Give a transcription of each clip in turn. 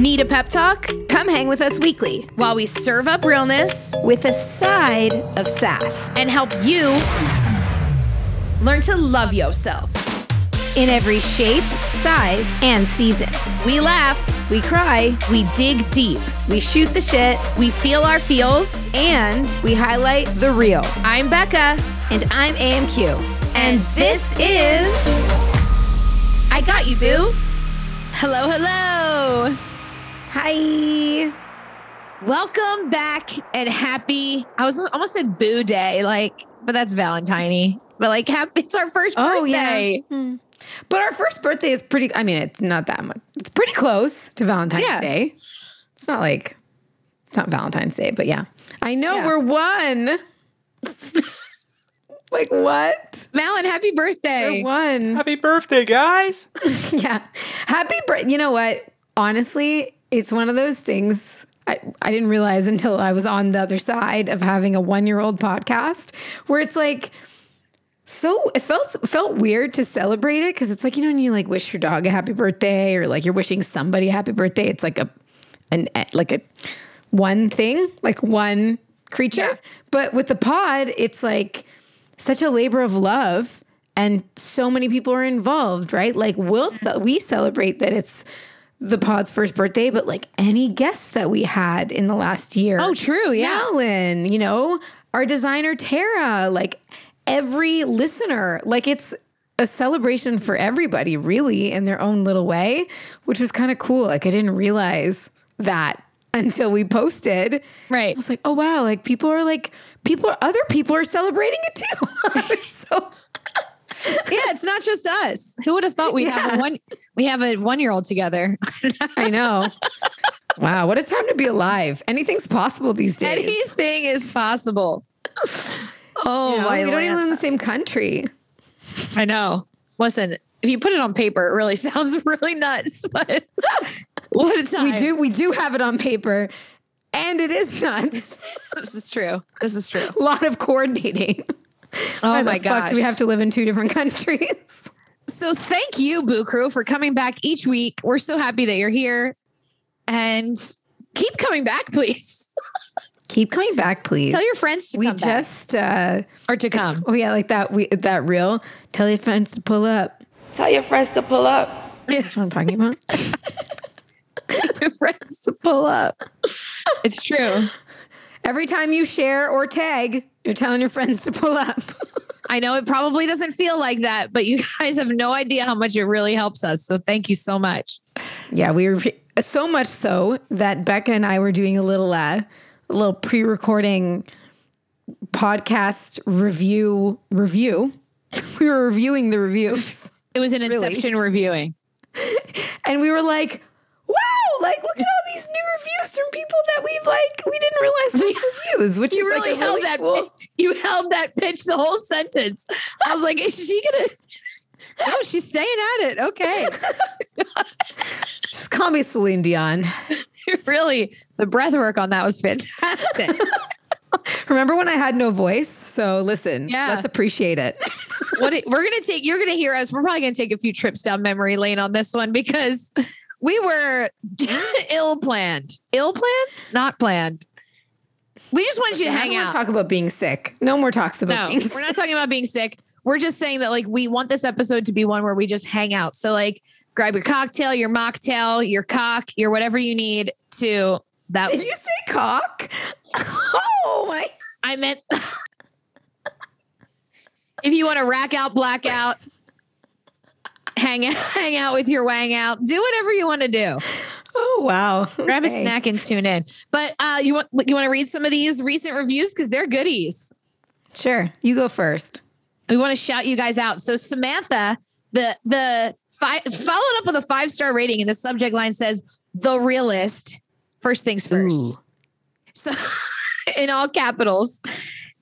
Need a pep talk? Come hang with us weekly While we serve up realness with a side of sass and help you learn to love yourself. in every shape, size, and season. We laugh, We cry, we dig deep, we shoot the shit, we feel our feels. and we highlight the real. I'm Becca. And I'm AMQ. And this is I Got You, Boo. Hello, hello. Hi. Welcome back and happy. I was almost said boo day, like, but that's Valentine. But like, happy, it's our first Oh, birthday. yeah. But our first birthday is pretty, I mean, it's not that much. It's pretty close to Valentine's Yeah. Day. It's not like, it's not Valentine's Day, but yeah. I know Yeah. we're one. like what? Malin, happy birthday. We're one. Happy birthday, guys. Yeah. Happy birthday. You know what? Honestly, it's one of those things I, I didn't realize until I was on the other side of having a one year old podcast where it's like, so it felt felt weird to celebrate it because it's like you know when you like wish your dog a happy birthday or like you're wishing somebody a happy birthday it's like a an eh, like a one thing like one creature Yeah. but with the pod it's like such a labor of love and so many people are involved right like we'll we celebrate that it's the pod's first birthday but like any guests that we had in the last year Oh, true. Yeah. Alan, you know, our designer Tara, like every listener, like it's a celebration for everybody, really, in their own little way, which was kind of cool. Like I didn't realize that until we posted. Right. I was like, oh wow, like people are like people, other people are celebrating it too. So Yeah, it's not just us. Who would have thought we have a one we have a one year old together? I know. wow, what a time to be alive. Anything's possible these days. Anything is possible. Oh You know, my we don't even live in the same country. I know. Listen, if you put it on paper, it really sounds really nuts. But what a time. We do we do have it on paper, and it is nuts. This is true. This is true. A lot of coordinating. Oh Why my the fuck do we have to live in two different countries? So thank you, Boo Crew, for coming back each week. We're so happy that you're here. And keep coming back, please. Keep coming back, please. Tell your friends to we come back just uh or to come. oh yeah, like that we that real. Tell your friends to pull up. Tell your friends to pull up. That's what I'm talking about. your friends to pull up. It's true. Every time you share or tag, you're telling your friends to pull up. I know it probably doesn't feel like that, but you guys have no idea how much it really helps us. So thank you so much. yeah, we were so much so that Becca and I were doing a little uh a little pre-recording podcast review review. We were reviewing the reviews. It was an inception reviewing. And we were like, like look at all these new reviews from people that we've like we didn't realize they reviews, which You is really like held really that cool- you held that pitch the whole sentence. I was like, is she gonna No, she's staying at it. Okay. Just call me Celine Dion. really, the breath work on that was fantastic. Remember when I had no voice? So listen, Yeah. let's appreciate it. what it, we're gonna take, you're gonna hear us. We're probably gonna take a few trips down memory lane on this one because we were ill planned. Ill planned? Not planned. We just want you to hang out. Talk about being sick. No more talks about No, we're sick. not talking about being sick. We're just saying that like we want this episode to be one where we just hang out. So like grab your cocktail, your mocktail, your cock, your whatever you need to that Did you say cock? Oh my I meant if you want to rack out, black out, hang out, hang out with your wang out, do whatever you want to do. Oh wow. Grab Okay. a snack and tune in. But uh, you want you want to read some of these recent reviews because they're goodies. Sure. You go first. we want to shout you guys out. So Samantha, the the five followed up with a five star rating, and the subject line says the realist. First things first. Ooh. So in all capitals.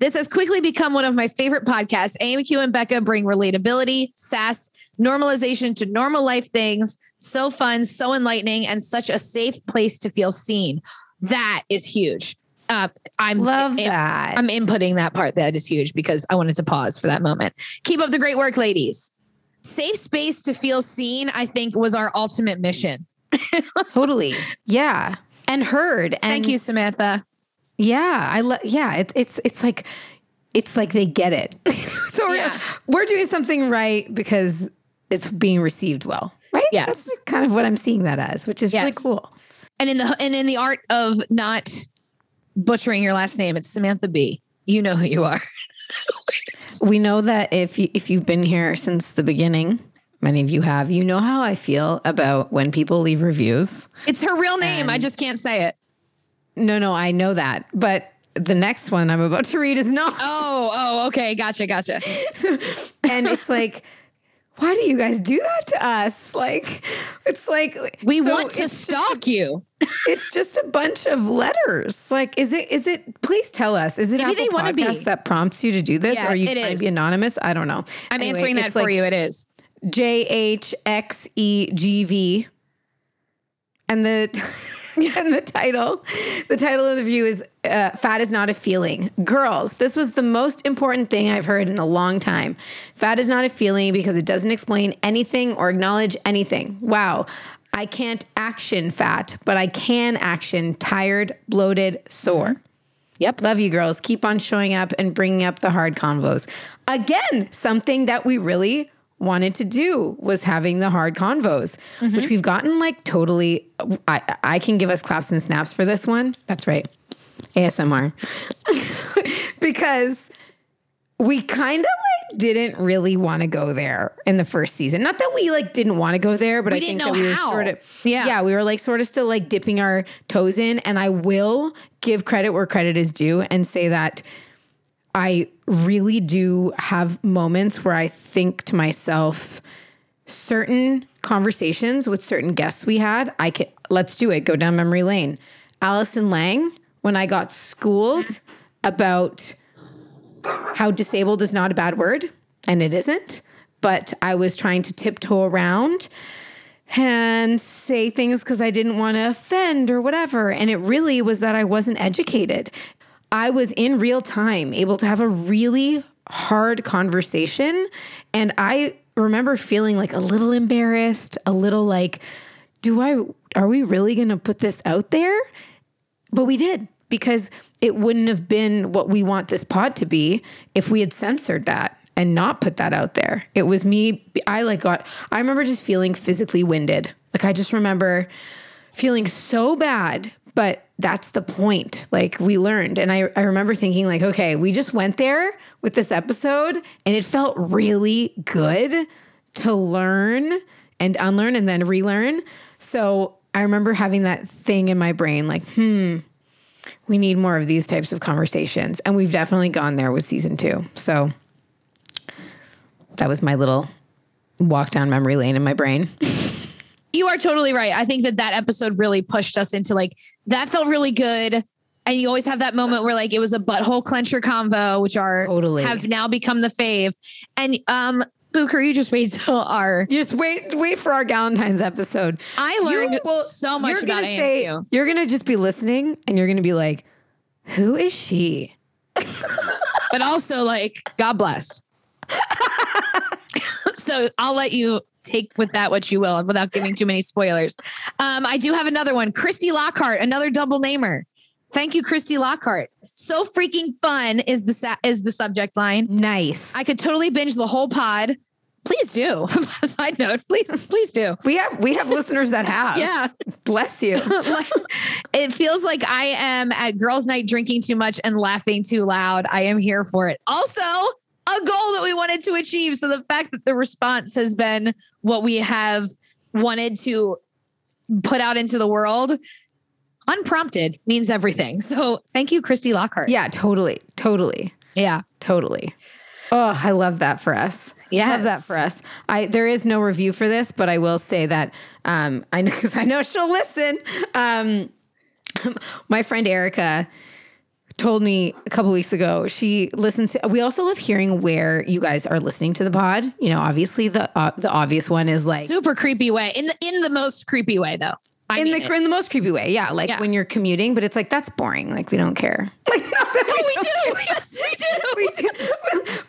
This has quickly become one of my favorite podcasts. AMQ and Becca bring relatability, sass, normalization to normal life things. So fun, so enlightening, and such a safe place to feel seen. That is huge. Uh, I'm Love I'm- that. I'm inputting that part. That is huge because I wanted to pause for that moment. Keep up the great work, ladies. Safe space to feel seen, I think, was our ultimate mission. totally. Yeah. And heard. And Thank you, Samantha. Yeah, I love. Yeah, it's it's it's like it's like they get it. so we're we're doing something right because it's being received well, right? Yes. That's kind of what I'm seeing that as, which is really cool. And in the and in the art of not butchering your last name, it's Samantha B. You know who you are. We know that if you if you've been here since the beginning, many of you have, you know how I feel about when people leave reviews. It's her real name. I just can't say it. No, no, I know that, but the next one I'm about to read is not. Oh, oh, okay. Gotcha, gotcha. and it's like why do you guys do that to us like it's like We so want to stalk you. it's just a bunch of letters like is it is it please tell us is it Maybe Apple they wanna be. That prompts you to do this Yeah, or are you trying is. to be anonymous i don't know I'm Anyway, answering that for like you. It is. j-h-x-e-g-v and the and the title the title of the view is uh, fat is not a feeling girls this was the most important thing i've heard in a long time fat is not a feeling because it doesn't explain anything or acknowledge anything wow i can't action fat but i can action tired bloated sore Yep. Love you girls. Keep on showing up and bringing up the hard convos. Again, something that we really wanted to do was having the hard convos, mm-hmm. which we've gotten like totally. I, I can give us claps and snaps for this one. That's right. ASMR. because we kind of like didn't really want to go there in the first season. Not that we like didn't want to go there, but I didn't think know that we were how. sort of Yeah. yeah, we were like sort of still like dipping our toes in. And I will give credit where credit is due and say that I really do have moments where I think to myself, certain conversations with certain guests we had, I can let's do it, go down memory lane. Allison Lang, when I got schooled about how disabled is not a bad word, and it isn't, but I was trying to tiptoe around and say things because I didn't want to offend or whatever. And it really was that I wasn't educated. I was in real time able to have a really hard conversation. And I remember feeling like a little embarrassed, a little like, do I, are we really going to put this out there? But we did because it wouldn't have been what we want this pod to be if we had censored that and not put that out there. It was me. I like got, I remember just feeling physically winded. Like I just remember feeling so bad, but that's the point. Like we learned. And I, I remember thinking, like, okay, we just went there with this episode and it felt really good to learn and unlearn and then relearn. So I remember having that thing in my brain, like, hmm, we need more of these types of conversations. And we've definitely gone there with season two. So that was my little walk down memory lane in my brain. You are totally right. I think that that episode really pushed us into like that felt really good. And you always have that moment where like it was a butthole clencher convo, which are Totally. have now become the fave. And um, Boo Crew, you just wait till our. Just wait, wait for our Galentine's episode. I learned You will- so much you're about gonna say, AMQ. You're gonna just be listening, and you're gonna be like, "Who is she?" but also like God bless. so I'll let you take with that what you will without giving too many spoilers. Um, I do have another one. Christy Lockhart, another double namer. Thank you, Christy Lockhart. So freaking fun is the sa- is the subject line. Nice. I could totally binge the whole pod. Please do. Side note, please, please do. we have we have listeners that have. Yeah. Bless you. Like, it feels like I am at girls' night drinking too much and laughing too loud. I am here for it. Also, a goal that we wanted to achieve. So the fact that the response has been what we have wanted to put out into the world unprompted means everything. So thank you, Christy Lockhart. Yeah, totally, totally, Yeah. totally. Oh, I love that for us. Yeah, Love that for us. I there is no review for this, but I will say that um, I know because I know she'll listen. Um, my friend Erica told me a couple weeks ago she listens to. We also love hearing where you guys are listening to the pod. You know, obviously the uh, the obvious one is like Super creepy way. In the in the most creepy way though. I in the it. in the most creepy way. Yeah, like Yeah. when you're commuting, but it's like that's boring. Like we don't care. Like not that Oh, we do. Yes, we do. we do.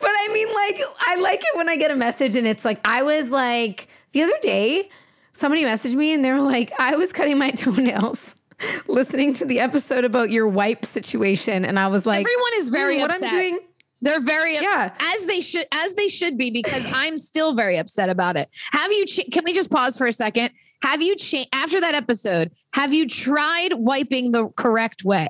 But I mean, like, I like it when I get a message and it's like, I was like, the other day, somebody messaged me and they were like, I was cutting my toenails listening to the episode about your wipe situation. And I was like, Everyone is very "Hmm, what upset. I'm doing. They're very Yeah. as they should as they should be because I'm still very upset about it. Have you ch- can we just pause for a second? Have you cha- after that episode, have you tried wiping the correct way?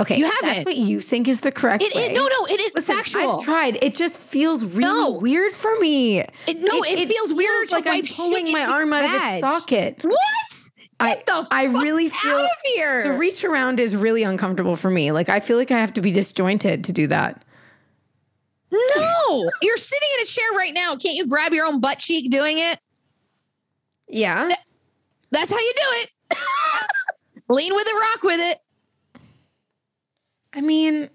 Okay. You haven't. what you think is the correct It, way. it no no, it is Listen, factual. I've tried. It just feels really No. weird for me. It- no, it feels weirder to like I'm pulling my arm out of its socket. what? I, Get I really feel the reach around is really uncomfortable for me. Like I feel like I have to be disjointed to do that. no, you're sitting in a chair right now. Can't you grab your own butt cheek doing it? Yeah. That's how you do it. Lean with it, rock with it. I mean,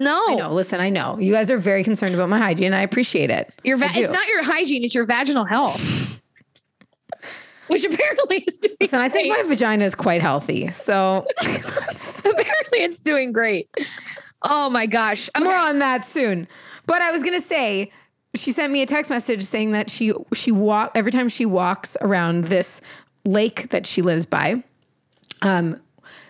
No, I know. Listen, I know you guys are very concerned about my hygiene. I appreciate it. Your va- it's not your hygiene, it's your vaginal health. Which apparently is doing Listen, I think my vagina is quite healthy. So apparently it's doing great. Oh my gosh. Okay. more on that soon. But I was gonna say, she sent me a text message saying that she she walk every time she walks around this lake that she lives by, um,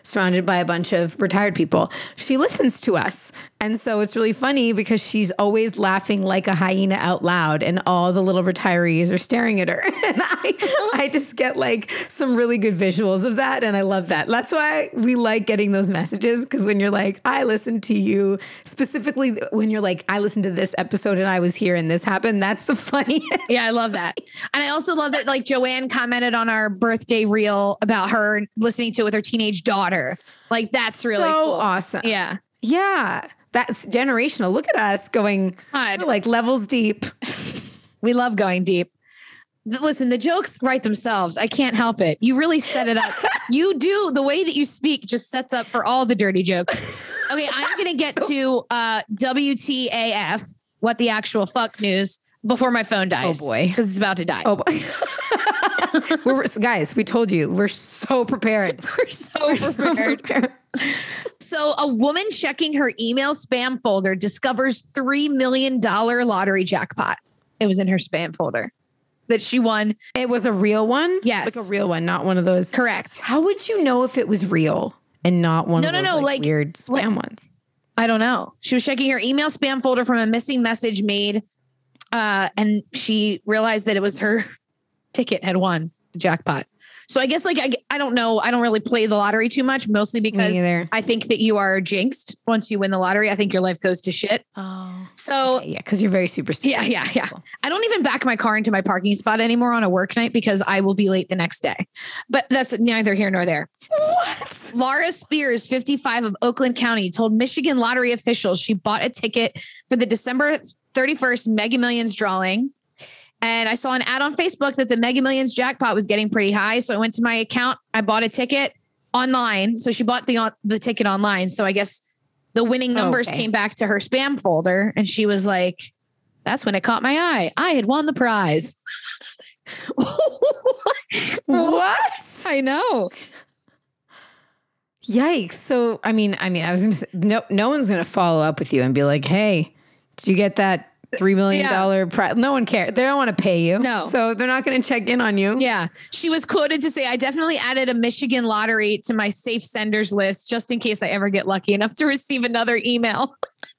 surrounded by a bunch of retired people. She listens to us, and so it's really funny because she's always laughing like a hyena out loud, and all the little retirees are staring at her, and I I just get like some really good visuals of that, and I love that. That's why we like getting those messages because when you're like, I listened to you specifically when you're like, I listened to this episode and I was here and this happened. That's the funniest. Yeah, I love that. And I also love that like Joanne commented on our birthday reel about her listening to it with her teenage daughter. Like that's really so cool. awesome. Yeah. Yeah, that's generational. Look at us going God. like levels deep. We love going deep. Listen, the jokes write themselves. I can't help it. You really set it up. you do the way that you speak just sets up for all the dirty jokes. Okay, I'm gonna get to uh, WTAF, what the actual fuck news, before my phone oh, dies. Oh, boy. because it's about to die. Oh boy. we're guys, we told you we're so prepared. We're so So prepared. prepared. So, a woman checking her email spam folder discovers $3 million lottery jackpot. It was in her spam folder that she won. It was a real one? Yes. Like a real one, not one of those. Correct. How would you know if it was real and not one No, of no, those no, like, like- weird spam like- ones? I don't know. She was checking her email spam folder from a missing message made, uh, and she realized that it was her ticket had won the jackpot. So I guess like I, I don't know. I don't really play the lottery too much, mostly because. I think that you are jinxed once you win the lottery. I think your life goes to shit. Oh. So yeah, because you're very superstitious. Yeah, yeah, yeah. I don't even back my car into my parking spot anymore on a work night because I will be late the next day. But that's neither here nor there. What? Laura Spears, 55 of Oakland County, told Michigan lottery officials she bought a ticket for the December 31st Mega Millions drawing. And I saw an ad on Facebook that the Mega Millions jackpot was getting pretty high. So I went to my account, I bought a ticket online. So she bought the the ticket online. So I guess the winning numbers Okay. came back to her spam folder and she was like, that's when it caught my eye. I had won the prize. What? I know. Yikes. So I mean, I mean, I was gonna say no no one's gonna follow up with you and be like, hey, did you get that three million dollar prize? No one cares. They don't want to pay you. No. So they're not gonna check in on you. Yeah. She was quoted to say, I definitely added a Michigan lottery to my safe senders list just in case I ever get lucky enough to receive another email.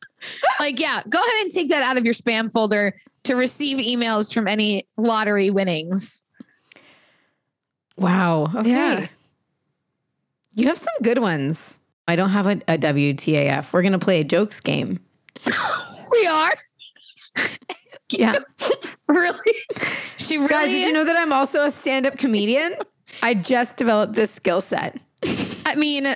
like, yeah, go ahead and take that out of your spam folder to receive emails from any lottery winnings. Wow. Okay. Yeah. You have some good ones. I don't have a, a WTAF. We're gonna play a jokes game. We are. Yeah. Really? She really Guys, did you know that I'm also a stand-up comedian? I just developed this skill set. I mean,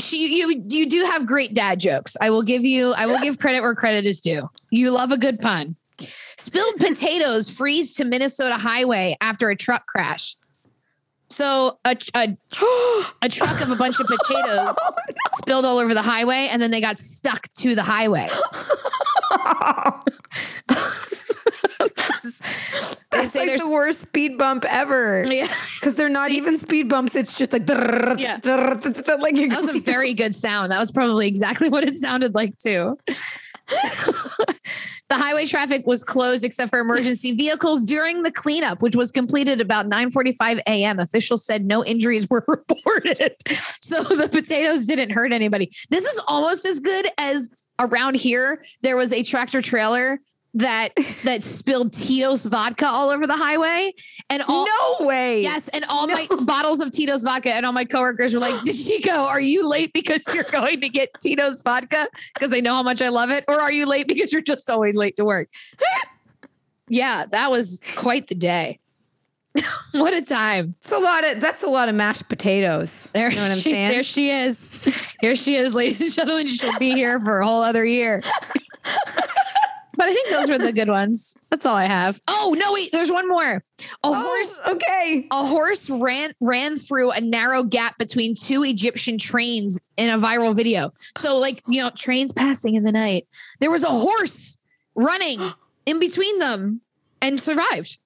she you you do have great dad jokes. I will give you I will give credit where credit is due. You love a good pun. Spilled potatoes freeze to Minnesota highway after a truck crash. So a a, a truck of a bunch of potatoes oh, spilled all over the highway and then they got stuck to the highway. they say like the worst speed bump ever. yeah. Because they're not even speed bumps. It's just like Yeah. like That was a very good sound. That was probably exactly what it sounded like too. The highway traffic was closed except for emergency vehicles during the cleanup, which was completed about 9:45 a.m. Officials said no injuries were reported. So the potatoes didn't hurt anybody. This is almost as good as around here there was a tractor trailer that that spilled Tito's vodka all over the highway and all no way. Yes, and all my bottles of Tito's vodka, and all my coworkers were like, "Did she go? Are you late because you're going to get Tito's vodka because they know how much I love it, or are you late because you're just always late to work?" yeah, that was quite the day. what a time! It's a lot of that's a lot of mashed potatoes. There, you know what I'm she, saying? There she is. Here she is, ladies and gentlemen. She'll be here for a whole other year. But I think those were the good ones. That's all I have. Oh no, wait, there's one more. A oh, horse Oh, okay. a horse ran ran through a narrow gap between two Egyptian trains in a viral video. So like, you know, trains passing in the night. There was a horse running in between them and survived.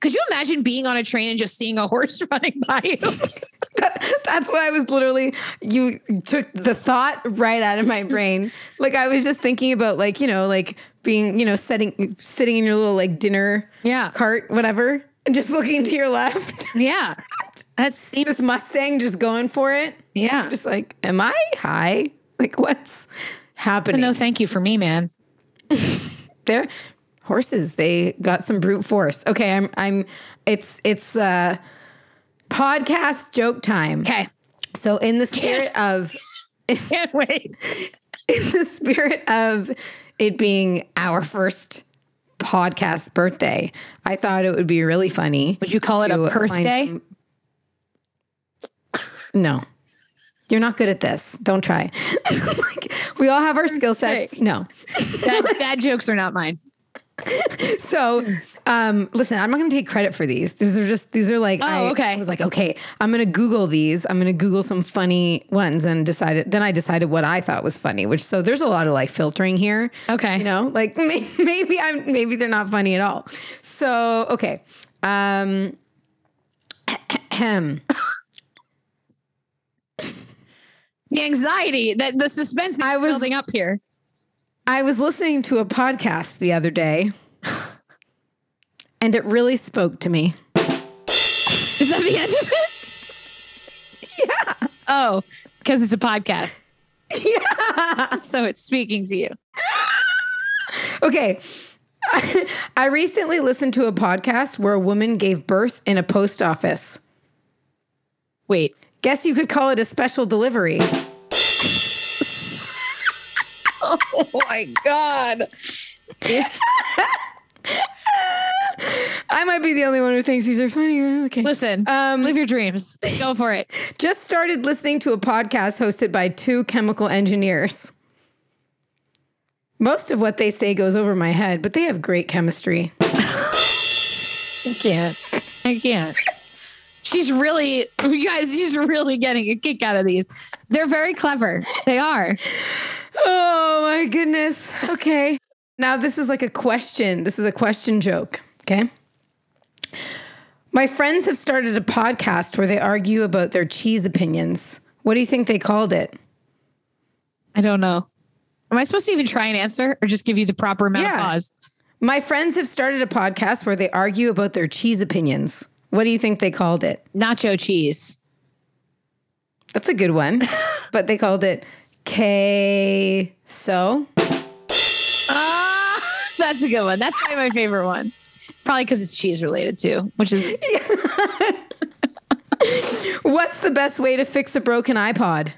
Could you imagine being on a train and just seeing a horse running by you? That's what I was literally. You took the thought right out of my brain. Like I was just thinking about, like you know, like being, you know, setting, sitting in your little like dinner Yeah. cart, whatever, and just looking to your left. yeah. That seems This Mustang just going for it. yeah. Just like, am I high? Like, what's happening? no thank you for me, man. They're horses. They got some brute force. Okay, I'm. I'm. It's. It's. uh podcast joke time. Okay. So in the spirit of Can't wait. in the spirit of it being our first podcast birthday, I thought it would be really funny. Would you call it a to purse day? some- No. You're not good at this. Don't try. Like, we all have our skill sets. No. Dad, dad jokes are not mine. So, um, listen, I'm not going to take credit for these. These are just these are like. Oh, I, okay. I was like, okay, I'm going to Google these. I'm going to Google some funny ones and decided. Then I decided what I thought was funny. Which so there's a lot of like filtering here. Okay. you know, like may- maybe I'm maybe they're not funny at all. So okay, um, The anxiety that the suspense is I was- building up here. I was listening to a podcast the other day, and it really spoke to me. Is that the end of it? Yeah. Oh, because it's a podcast. Yeah. So it's speaking to you. Okay. I recently listened to a podcast where a woman gave birth in a post office. Wait. Guess you could call it a special delivery. Oh my God. I might be the only one who thinks these are funny. Okay. Listen, Um, live your dreams. Go for it. Just started listening to a podcast hosted by two chemical engineers. Most of what they say goes over my head, but they have great chemistry. I can't. I can't. She's really, you guys, she's really getting a kick out of these. They're very clever. They are. Oh my goodness. Okay. Now this is like a question. This is a question joke. Okay. My friends have started a podcast where they argue about their cheese opinions. What do you think they called it? I don't know. Am I supposed to even try and answer or just give you the proper amount Yeah. of pause? My friends have started a podcast where they argue about their cheese opinions. What do you think they called it? Nacho cheese. That's a good one. but they called it K so. Ah, that's a good one. That's probably my favorite one. Probably because it's cheese related too, which is What's the best way to fix a broken iPod?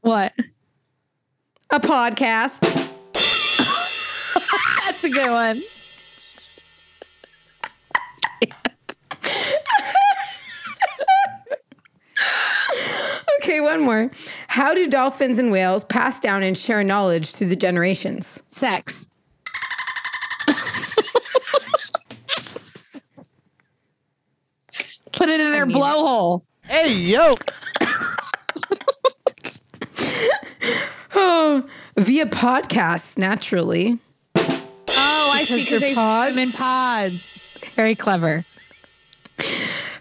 what? A podcast. That's a good one. Okay, one more. How do dolphins and whales pass down and share knowledge through the generations? Sex. Put it in their blowhole. Hey, yo. Oh, via podcasts, naturally. Oh, I see. Because Because they're pods? them in pods. Very clever.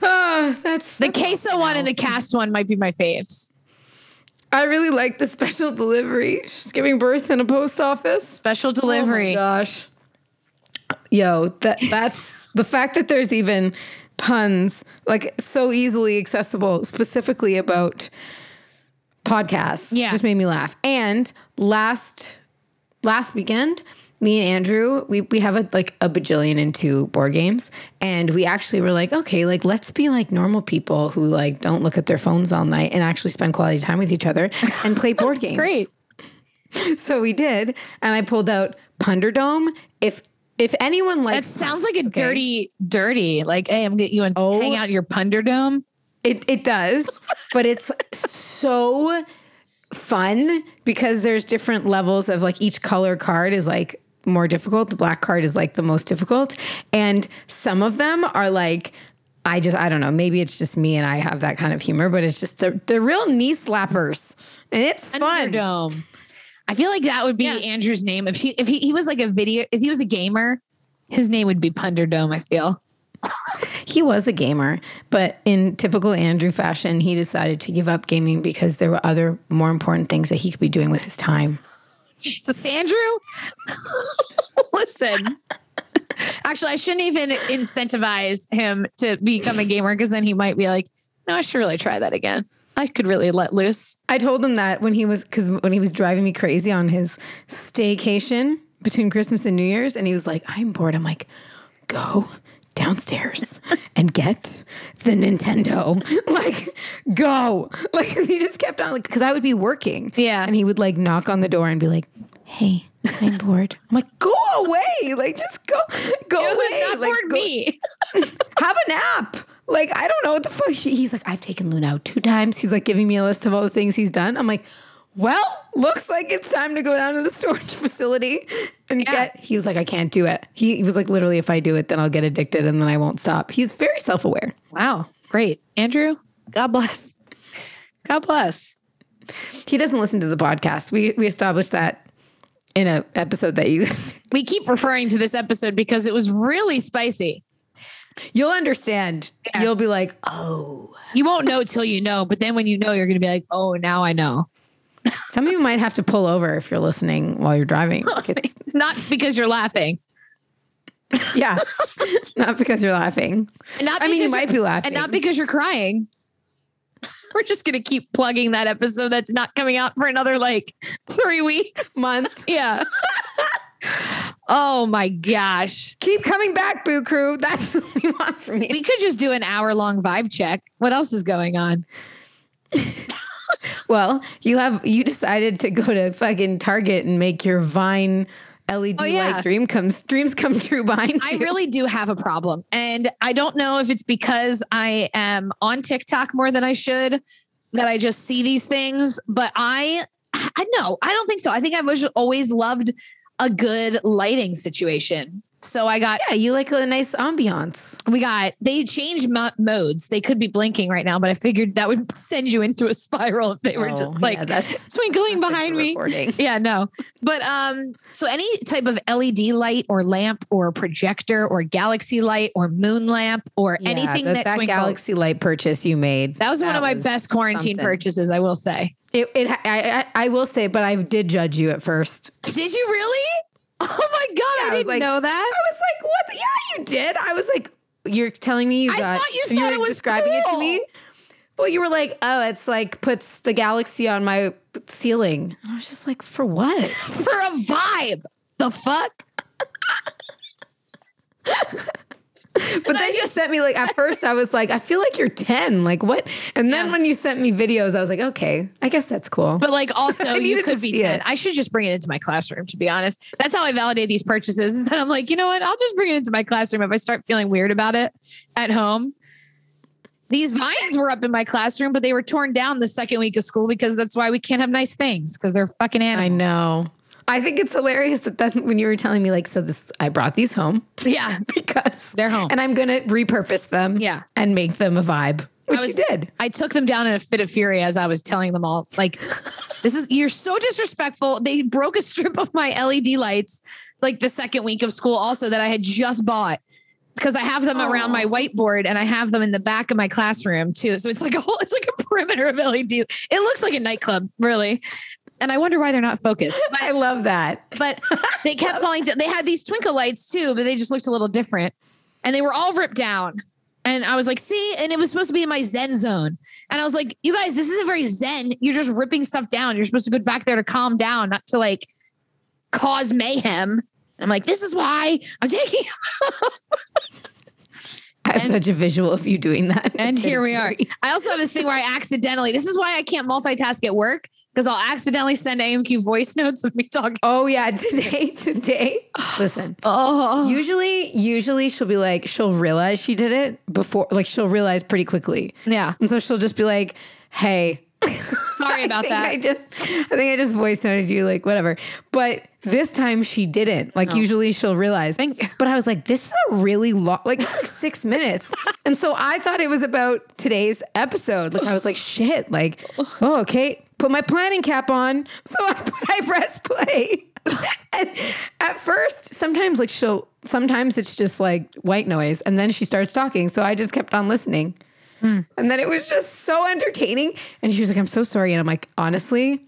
Oh, that's The queso one and the cast one might be my faves. I really like the special delivery. She's giving birth in a post office. Special Oh my delivery. gosh. Yo, that that's the fact that there's even puns like so easily accessible specifically about podcasts Yeah. just made me laugh. And last last weekend, me and Andrew, we, we have a, like a bajillion and two board games. And we actually were like, okay, like let's be like normal people who like don't look at their phones all night and actually spend quality time with each other and play board games. Great. So we did, and I pulled out Punderdome. If if anyone likes That sounds like a okay? dirty, dirty. Like, hey, I'm getting you and Oh. hang out your Punderdome. It it does, but it's so fun because there's different levels of like each color card is like more difficult. The black card is like the most difficult, and some of them are like. I just I don't know. Maybe it's just me and I have that kind of humor, but it's just the the real knee slappers, and it's fun. Punderdome. I feel like that would be Yeah. Andrew's name if he if he, he was like a video if he was a gamer, his name would be Punderdome. I feel. He was a gamer, but in typical Andrew fashion, he decided to give up gaming because there were other more important things that he could be doing with his time. Jesus, Andrew. Listen. Actually, I shouldn't even incentivize him to become a gamer because then he might be like, no, I should really try that again. I could really let loose. I told him that when he was because when he was driving me crazy on his staycation between Christmas and New Year's, and he was like, "I'm bored." I'm like, "Go downstairs and get the Nintendo. like, go." Like he just kept on like because I would be working, Yeah. and he would like knock on the door and be like, "Hey, I'm bored." I'm like, "Go away! Like, just go, go It away! not like, for go- me. have a nap. Like, I don't know what the fuck. She, he's like, I've taken Luna out two times. He's like giving me a list of all the things he's done. I'm like, well, looks like it's time to go down to the storage facility and Yeah. get. He was like, I can't do it. He, he was like, literally, if I do it, then I'll get addicted and then I won't stop. He's very self aware. Wow. Great. Andrew, God bless. God bless. He doesn't listen to the podcast. We we established that in a episode that you We keep referring to this episode because it was really spicy. you'll understand. Yeah. You'll be like, oh. You won't know till you know, but then when you know, you're going to be like, oh, now I know. Some of you might have to pull over if you're listening while you're driving. It's- Not because you're laughing. yeah, not because you're laughing. And not I mean, you might be laughing. And not because you're crying. We're just going to keep plugging that episode that's not coming out for another like three weeks. month. Yeah. oh my gosh. Keep coming back, Boo Crew. That's what we want from you. We could just do an hour long vibe check. What else is going on? Well, you have you decided to go to fucking Target and make your Vine LED Oh, yeah. light dream comes dreams come true behind I you. really do have a problem. And I don't know if it's because I am on TikTok more than I should that I just see these things, but I I know, I don't think so. I think I've always- always loved a good lighting situation. So I got yeah, you like a nice ambiance. we got they changed mo- modes. They could be blinking right now, but I figured that would send you into a spiral if they were Oh, just like yeah, that's twinkling that's behind me. recording. Yeah, no. But um, so any type of LED light or lamp or projector or galaxy light or moon lamp or Yeah, anything that, that, that twinkles. Galaxy Light purchase you made. that was one of my best quarantine something. purchases, I will say. It, it I, I I will say, but I did judge you at first. Did you really? Oh my god, I I didn't like- know that. I was like, what? Yeah, you did. I was like, you're telling me you I got. thought you were thought it was describing it to me. Well, you were like, oh, it's like puts the galaxy on my ceiling. And I was just like, for what? For a vibe. The fuck? But then you sent me like at first I was like, I feel like you're 10. Like what? And then Yeah. when you sent me videos, I was like, okay, I guess that's cool. But like also you could be 10. it. I should just bring it into my classroom, to be honest. That's how I validate these purchases. Is that I'm like, you know what? I'll just bring it into my classroom if I start feeling weird about it at home. These vines were up in my classroom, but they were torn down the second week of school because that's why we can't have nice things because they're fucking animals. I know. I think it's hilarious that then when you were telling me like, so this, I brought these home Yeah. because They're home. and I'm gonna repurpose them, Yeah. and make them a vibe, which I was- you did. I took them down in a fit of fury as I was telling them all, like, this is, you're so disrespectful. They broke a strip of my LED lights like the second week of school, also that I had just bought. because I have them around my whiteboard and I have them in the back of my classroom too. So it's like a whole, it's like a perimeter of LED. It looks like a nightclub, really. And I wonder why they're not focused. But, I love that. but they kept calling, they had these twinkle lights too, but they just looked a little different. And they were all ripped down. And I was like, see, and it was supposed to be in my Zen zone. And I was like, you guys, this isn't very Zen. You're just ripping stuff down. You're supposed to go back there to calm down, not to like cause mayhem. And I'm like, this is why I'm taking. I have such a visual of you doing that. And here we are. I also have this thing where I accidentally, this is why I can't multitask at work because I'll accidentally send AMQ voice notes of me talking. Oh yeah, today, today. Listen. Oh, Usually, usually she'll be like, she'll realize she did it before, like she'll realize pretty quickly. yeah. And so she'll just be like, hey, Sorry about I think that. I just, I think I just voice noted you, like whatever. But this time she didn't. Like usually she'll realize. Thank- but I was like, this is a really long, like it's like six minutes, and so I thought it was about today's episode. Like I was like, shit, like, oh okay, put my planning cap on. So I, I press play. and at first, sometimes like she'll, sometimes it's just like white noise, and then she starts talking. So I just kept on listening. Hmm. And then it was just so entertaining. And she was like, I'm so sorry. And I'm like, honestly,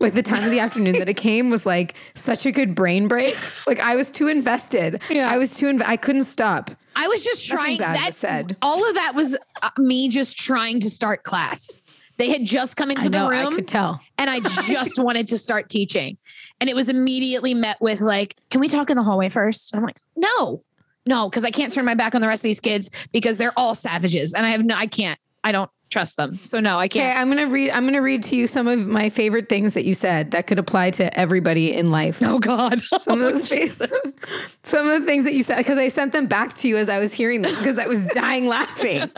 like the time of the afternoon that it came was like such a good brain break. Like I was too invested. Yeah. I was too, inv- I couldn't stop. I was just trying bad that said. all of that was uh, me just trying to start class. They had just come into I know, the room. I could tell. and I just wanted to start teaching. And it was immediately met with like, "Can we talk in the hallway first? And I'm like, "No. No, cuz I can't turn my back on the rest of these kids because they're all savages and I have no I can't. I don't trust them. So no, I can't. Okay, I'm gonna read. I'm gonna read to you some of my favorite things that you said that could apply to everybody in life. Oh god. Some of, the, some of the things that you said because I sent them back to you as I was hearing them because I was dying laughing.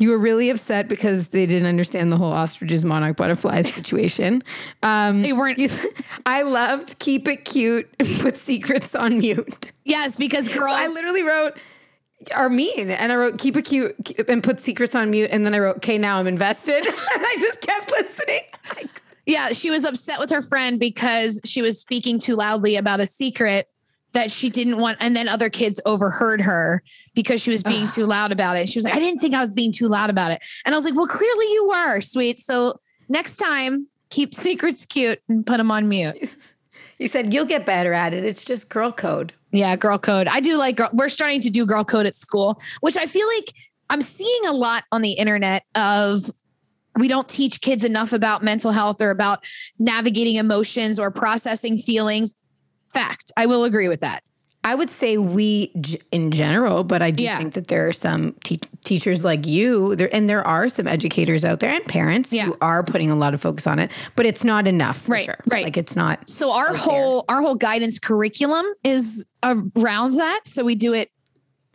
You were really upset because they didn't understand the whole ostriches, monarch, butterflies situation. Um, They weren't you- I loved keep it cute put secrets on mute. Yes, because girls I literally wrote are mean and I wrote keep it cute and put secrets on mute and then I wrote okay now I'm invested and I just kept listening. Yeah, she was upset with her friend because she was speaking too loudly about a secret that she didn't want. And then other kids overheard her because she was being too loud about it. She was like, I didn't think I was being too loud about it. And I was like, well, clearly you were, sweet. So next time, keep secrets cute and put them on mute. He said you'll get better at it. It's just girl code. Yeah, girl code. I do like girl. We're starting to do girl code at school, which I feel like I'm seeing a lot on the internet of we don't teach kids enough about mental health or about navigating emotions or processing feelings. Fact. I will agree with that. I would say we g- in general, but I do Yeah. think that there are some te- teachers like you, there, and there are some educators out there and parents Yeah. who are putting a lot of focus on it, but it's not enough. For Right, sure. right. Like it's not. So our whole our whole guidance curriculum is around that. So we do it,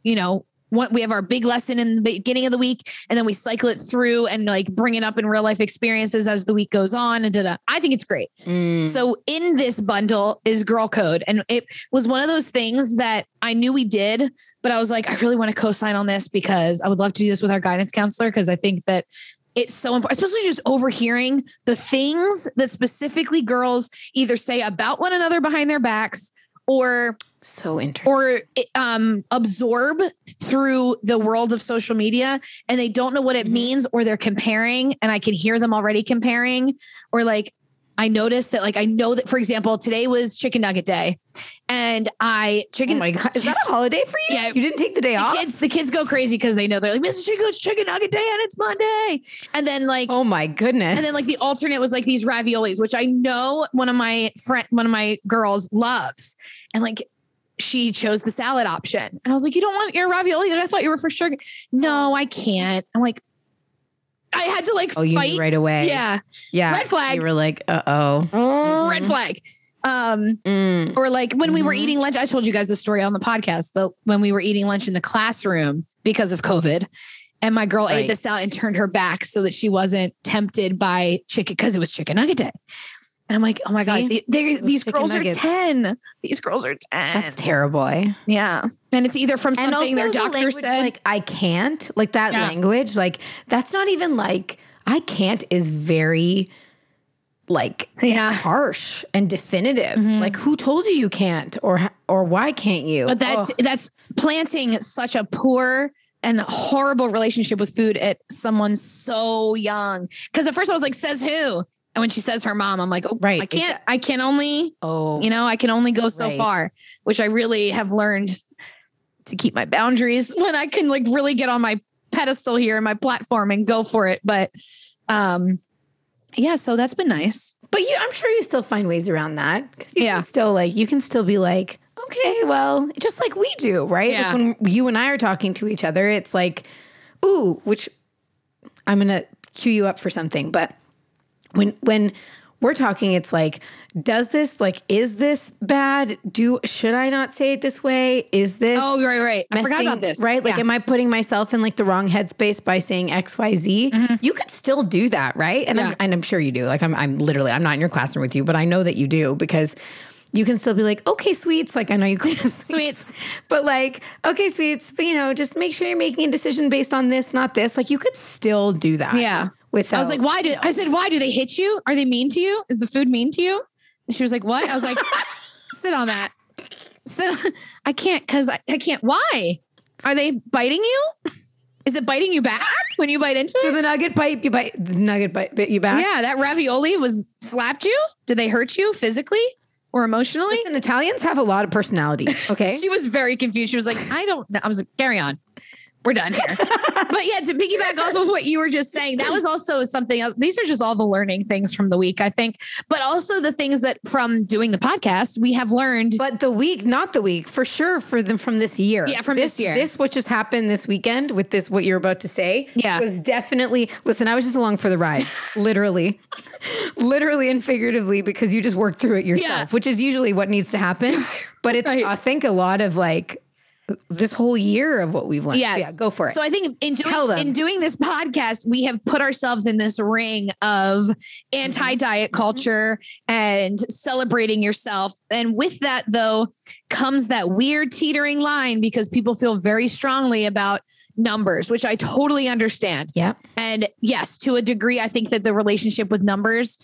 you know, what we have our big lesson in the beginning of the week, and then we cycle it through and like bring it up in real life experiences as the week goes on. And da-da. I think it's great. Mm. So in this bundle is girl code. And it was one of those things that I knew we did, but I was like, I really want to co-sign on this because I would love to do this with our guidance counselor because I think that it's so important, especially just overhearing the things that specifically girls either say about one another behind their backs or So interesting. or um, absorb through the world of social media and they don't know what it Mhm. means or they're comparing and I can hear them already comparing or like I noticed that like I know that for example today was chicken nugget day and I chicken. oh my god, is that a holiday for you? Yeah. you didn't take the day the off. kids the kids go crazy because they know they're like Mrs. It's chicken nugget day and it's Monday and then like oh my goodness. and then like the alternate was like these raviolis, which I know one of my friend, one of my girls loves. And like she chose the salad option. And I was like, you don't want your ravioli? I thought you were for sure. No, I can't. I'm like, I had to like oh, you fight. right away. Yeah. yeah. Red flag. You were like, uh oh. Red flag. Um, Mm. or like when we were Mhm. eating lunch, I told you guys the story on the podcast. The when we were eating lunch in the classroom because of COVID, and my girl ate Right. the salad and turned her back so that she wasn't tempted by chicken because it was chicken nugget day. And I'm like, oh my See? god, they, these girls nuggets. are ten. These girls are ten. That's terrible. yeah, and it's either from something their the doctor language, said. like I can't, like that Yeah. language, like that's not even like I can't is very like Yeah. harsh and definitive. Mm-hmm. Like who told you you can't or or why can't you? But that's Ugh. that's planting such a poor and horrible relationship with food at someone so young. Because at first I was like, says who? And when she says her mom, I'm like, oh, Right, I can't, I can only, oh you know, I can only go so Right. far, which I really have learned to keep my boundaries when I can like really get on my pedestal here and my platform and go for it. But um yeah, so that's been nice. But you, I'm sure you still find ways around that because you Yeah. can still like you can still be like, okay, well, just like we do, right? Yeah. Like when you and I are talking to each other, it's like, ooh, which I'm gonna cue you up for something, but when when we're talking, it's like, does this like is this bad? Do should I not say it this way? Is this Oh, right, right. I forgot about this. Right? Like, Yeah. am I putting myself in like the wrong headspace by saying X, Y, Z? You could still do that, right? And Mm-hmm. Yeah. I'm and I'm sure you do. Like, I'm I'm literally I'm not in your classroom with you, but I know that you do because you can still be like, okay, sweets. Like, I know you clean up Sweets. but like, okay, sweets. But you know, just make sure you're making a decision based on this, not this. Like, you could still do that. Yeah. Without, I was like, why do I said, why do they hit you? Are they mean to you? Is the food mean to you? And she was like, what? I was like, sit on that. Sit on, I can't because I, I can't. Why? Are they biting you? Is it biting you back when you bite into it? the nugget bite you bite the nugget bite bit you back? Yeah, that ravioli was slapped you. Did they hurt you physically or emotionally? Listen, Italians have a lot of personality. Okay. She was very confused. She was like, I don't know. I was like, carry on. We're done here. but yeah, to piggyback off of what you were just saying, that was also something else. These are just all the learning things from the week, I think, but also the things that from doing the podcast, we have learned. But the week, not the week, for sure for them from this year. Yeah, from this year. This what just happened this weekend with this what you're about to say. Yeah. Was definitely listen, I was just along for the ride. literally. literally and figuratively, because you just worked through it yourself, Yeah. which is usually what needs to happen. But it's Right. I think a lot of like this whole year of what we've learned. Yes. Yeah, go for it. So I think in doing in doing this podcast, we have put ourselves in this ring of anti-diet Mm-hmm. culture and celebrating yourself. And with that though comes that weird teetering line because people feel very strongly about numbers, which I totally understand. yeah. And yes, to a degree, I think that the relationship with numbers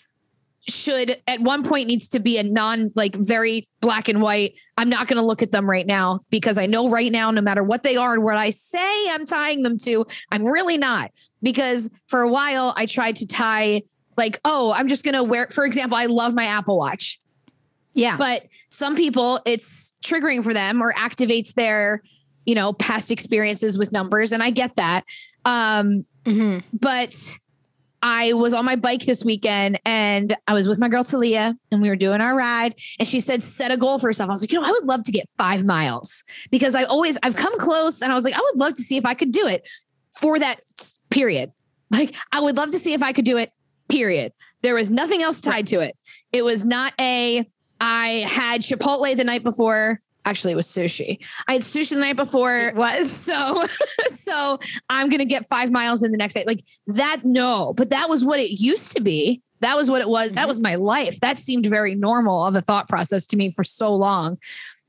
should at one point needs to be a non like very black and white. I'm not going to look at them right now because I know right now, no matter what they are and what I say I'm tying them to, I'm really not. Because for a while, I tried to tie like, oh, I'm just going to wear, for example, I love my Apple Watch. Yeah. But some people, it's triggering for them or activates their, you know, past experiences with numbers. And I get that. Um, Mhm. but I was on my bike this weekend and I was with my girl Talia and we were doing our ride and she said set a goal for herself. I was like, you know, I would love to get 5 miles because I always I've come close and I was like I would love to see if I could do it for that period. Like I would love to see if I could do it period. There was nothing else tied to it. It was not a I had Chipotle the night before. Actually, it was sushi. I had sushi the night before. it was. So, so I'm gonna get five miles in the next day. Like that, no, but that was what it used to be. That was what it was. That was my life. That seemed very normal of a thought process to me for so long.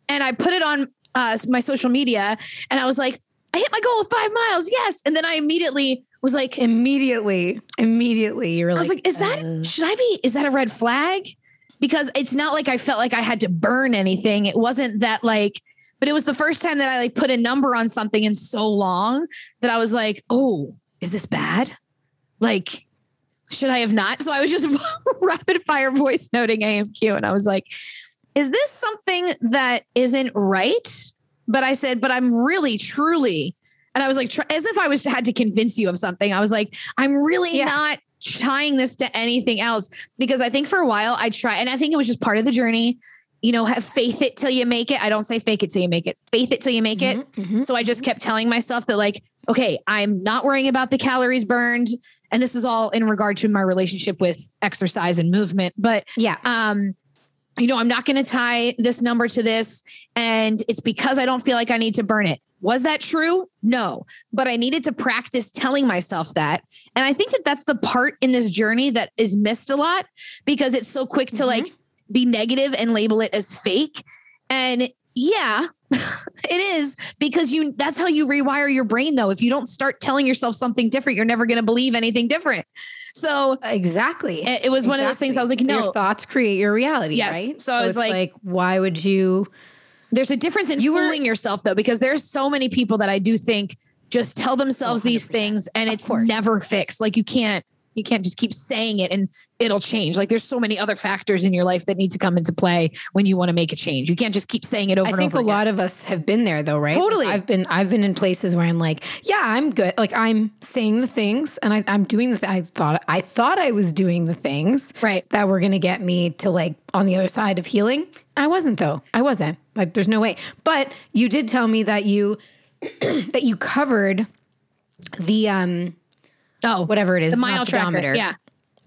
And I put it on uh, my social media, and I was like, I hit my goal of five miles. Yes. And then I immediately was like, Immediately, immediately, you were I like, was like, is that uh, should I be? Is that a red flag? Because it's not like I felt like I had to burn anything. It wasn't that like, but it was the first time that I like put a number on something in so long that I was like, oh, is this bad? Like, should I have not? So I was just rapid fire voice noting AMQ, and I was like, is this something that isn't right? But I said, but I'm really truly. And I was like, as if I was had to convince you of something. I was like, I'm really Yeah. not tying this to anything else because I think for a while I try, and I think it was just part of the journey. You know, have faith it till you make it. I don't say fake it till you make it. Faith it till you make it. mhm, mhm. So I just kept telling myself that, like, okay, I'm not worrying about the calories burned. And this is all in regard to my relationship with exercise and movement. But yeah. um, you know, I'm not going to tie this number to this. And it's because I don't feel like I need to burn it. Was that true? No, but I needed to practice telling myself that. And I think that that's the part in this journey that is missed a lot because it's so quick to Mhm. like be negative and label it as fake. And yeah, It is because you that's how you rewire your brain though. If you don't start telling yourself something different, you're never going to believe anything different. So Exactly. it, it was one of those things I was like, no, Your thoughts create your reality, Yes. right? So I was it's like- why would you? There's a difference in You were- fooling yourself though, because there's so many people that I do think just tell themselves these 100%. things and Of it's course. never fixed. Like you can't you can't just keep saying it and it'll change. Like there's so many other factors in your life that need to come into play when you want to make a change. You can't just keep saying it over and over. I think over a again. lot of us have been there though, right? Like, Totally. I've been I've been in places where I'm like, yeah, I'm good. Like I'm saying the things and I, I'm doing the. Th- I thought I thought I was doing the things Right. that were going to get me to like on the other side of healing. I wasn't though. I wasn't. Like there's no way. But you did tell me that you that you covered the um oh, whatever it is the mile tracker. pedometer. Yeah.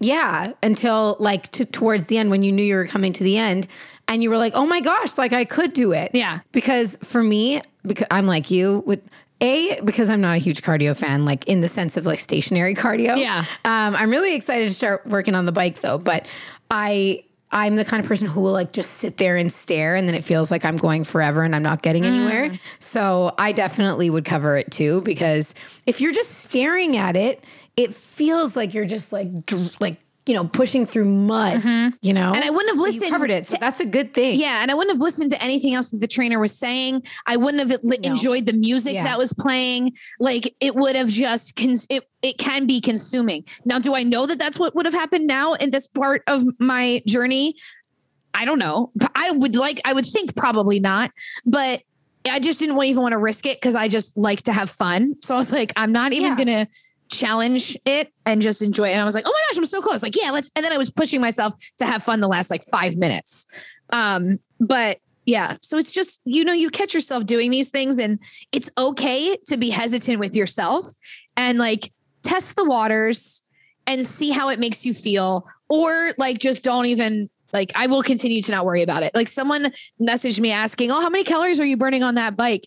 Yeah, until like to, towards the end when you knew you were coming to the end and you were like, "Oh my gosh, like I could do it." Yeah. Because for me, because I'm like you with a because I'm not a huge cardio fan like in the sense of like stationary cardio. Yeah. Um I'm really excited to start working on the bike though, but I I'm the kind of person who will like just sit there and stare and then it feels like I'm going forever and I'm not getting anywhere. Mm. So I definitely would cover it too because if you're just staring at it, it feels like you're just like dr- like you know pushing through mud, you know. Mm-hmm. And I wouldn't have So you listened covered it, so to- that's a good thing. Yeah, and I wouldn't have listened to anything else that the trainer was saying. I wouldn't have li- No. enjoyed the music Yeah. that was playing. Like it would have just cons- it it can be consuming. Now, do I know that that's what would have happened now in this part of my journey? I don't know. But I would like I would think probably not, but I just didn't even want to risk it because I just like to have fun. So I was like, I'm not even Yeah. gonna challenge it and just enjoy it. And I was like, oh my gosh, I'm so close. Like, yeah, let's. And then I was pushing myself to have fun the last like five minutes. Um, but yeah, so it's just, you know, you catch yourself doing these things and it's okay to be hesitant with yourself and like test the waters and see how it makes you feel. Or like just don't even like I will continue to not worry about it. Like someone messaged me asking, Oh, how many calories are you burning on that bike?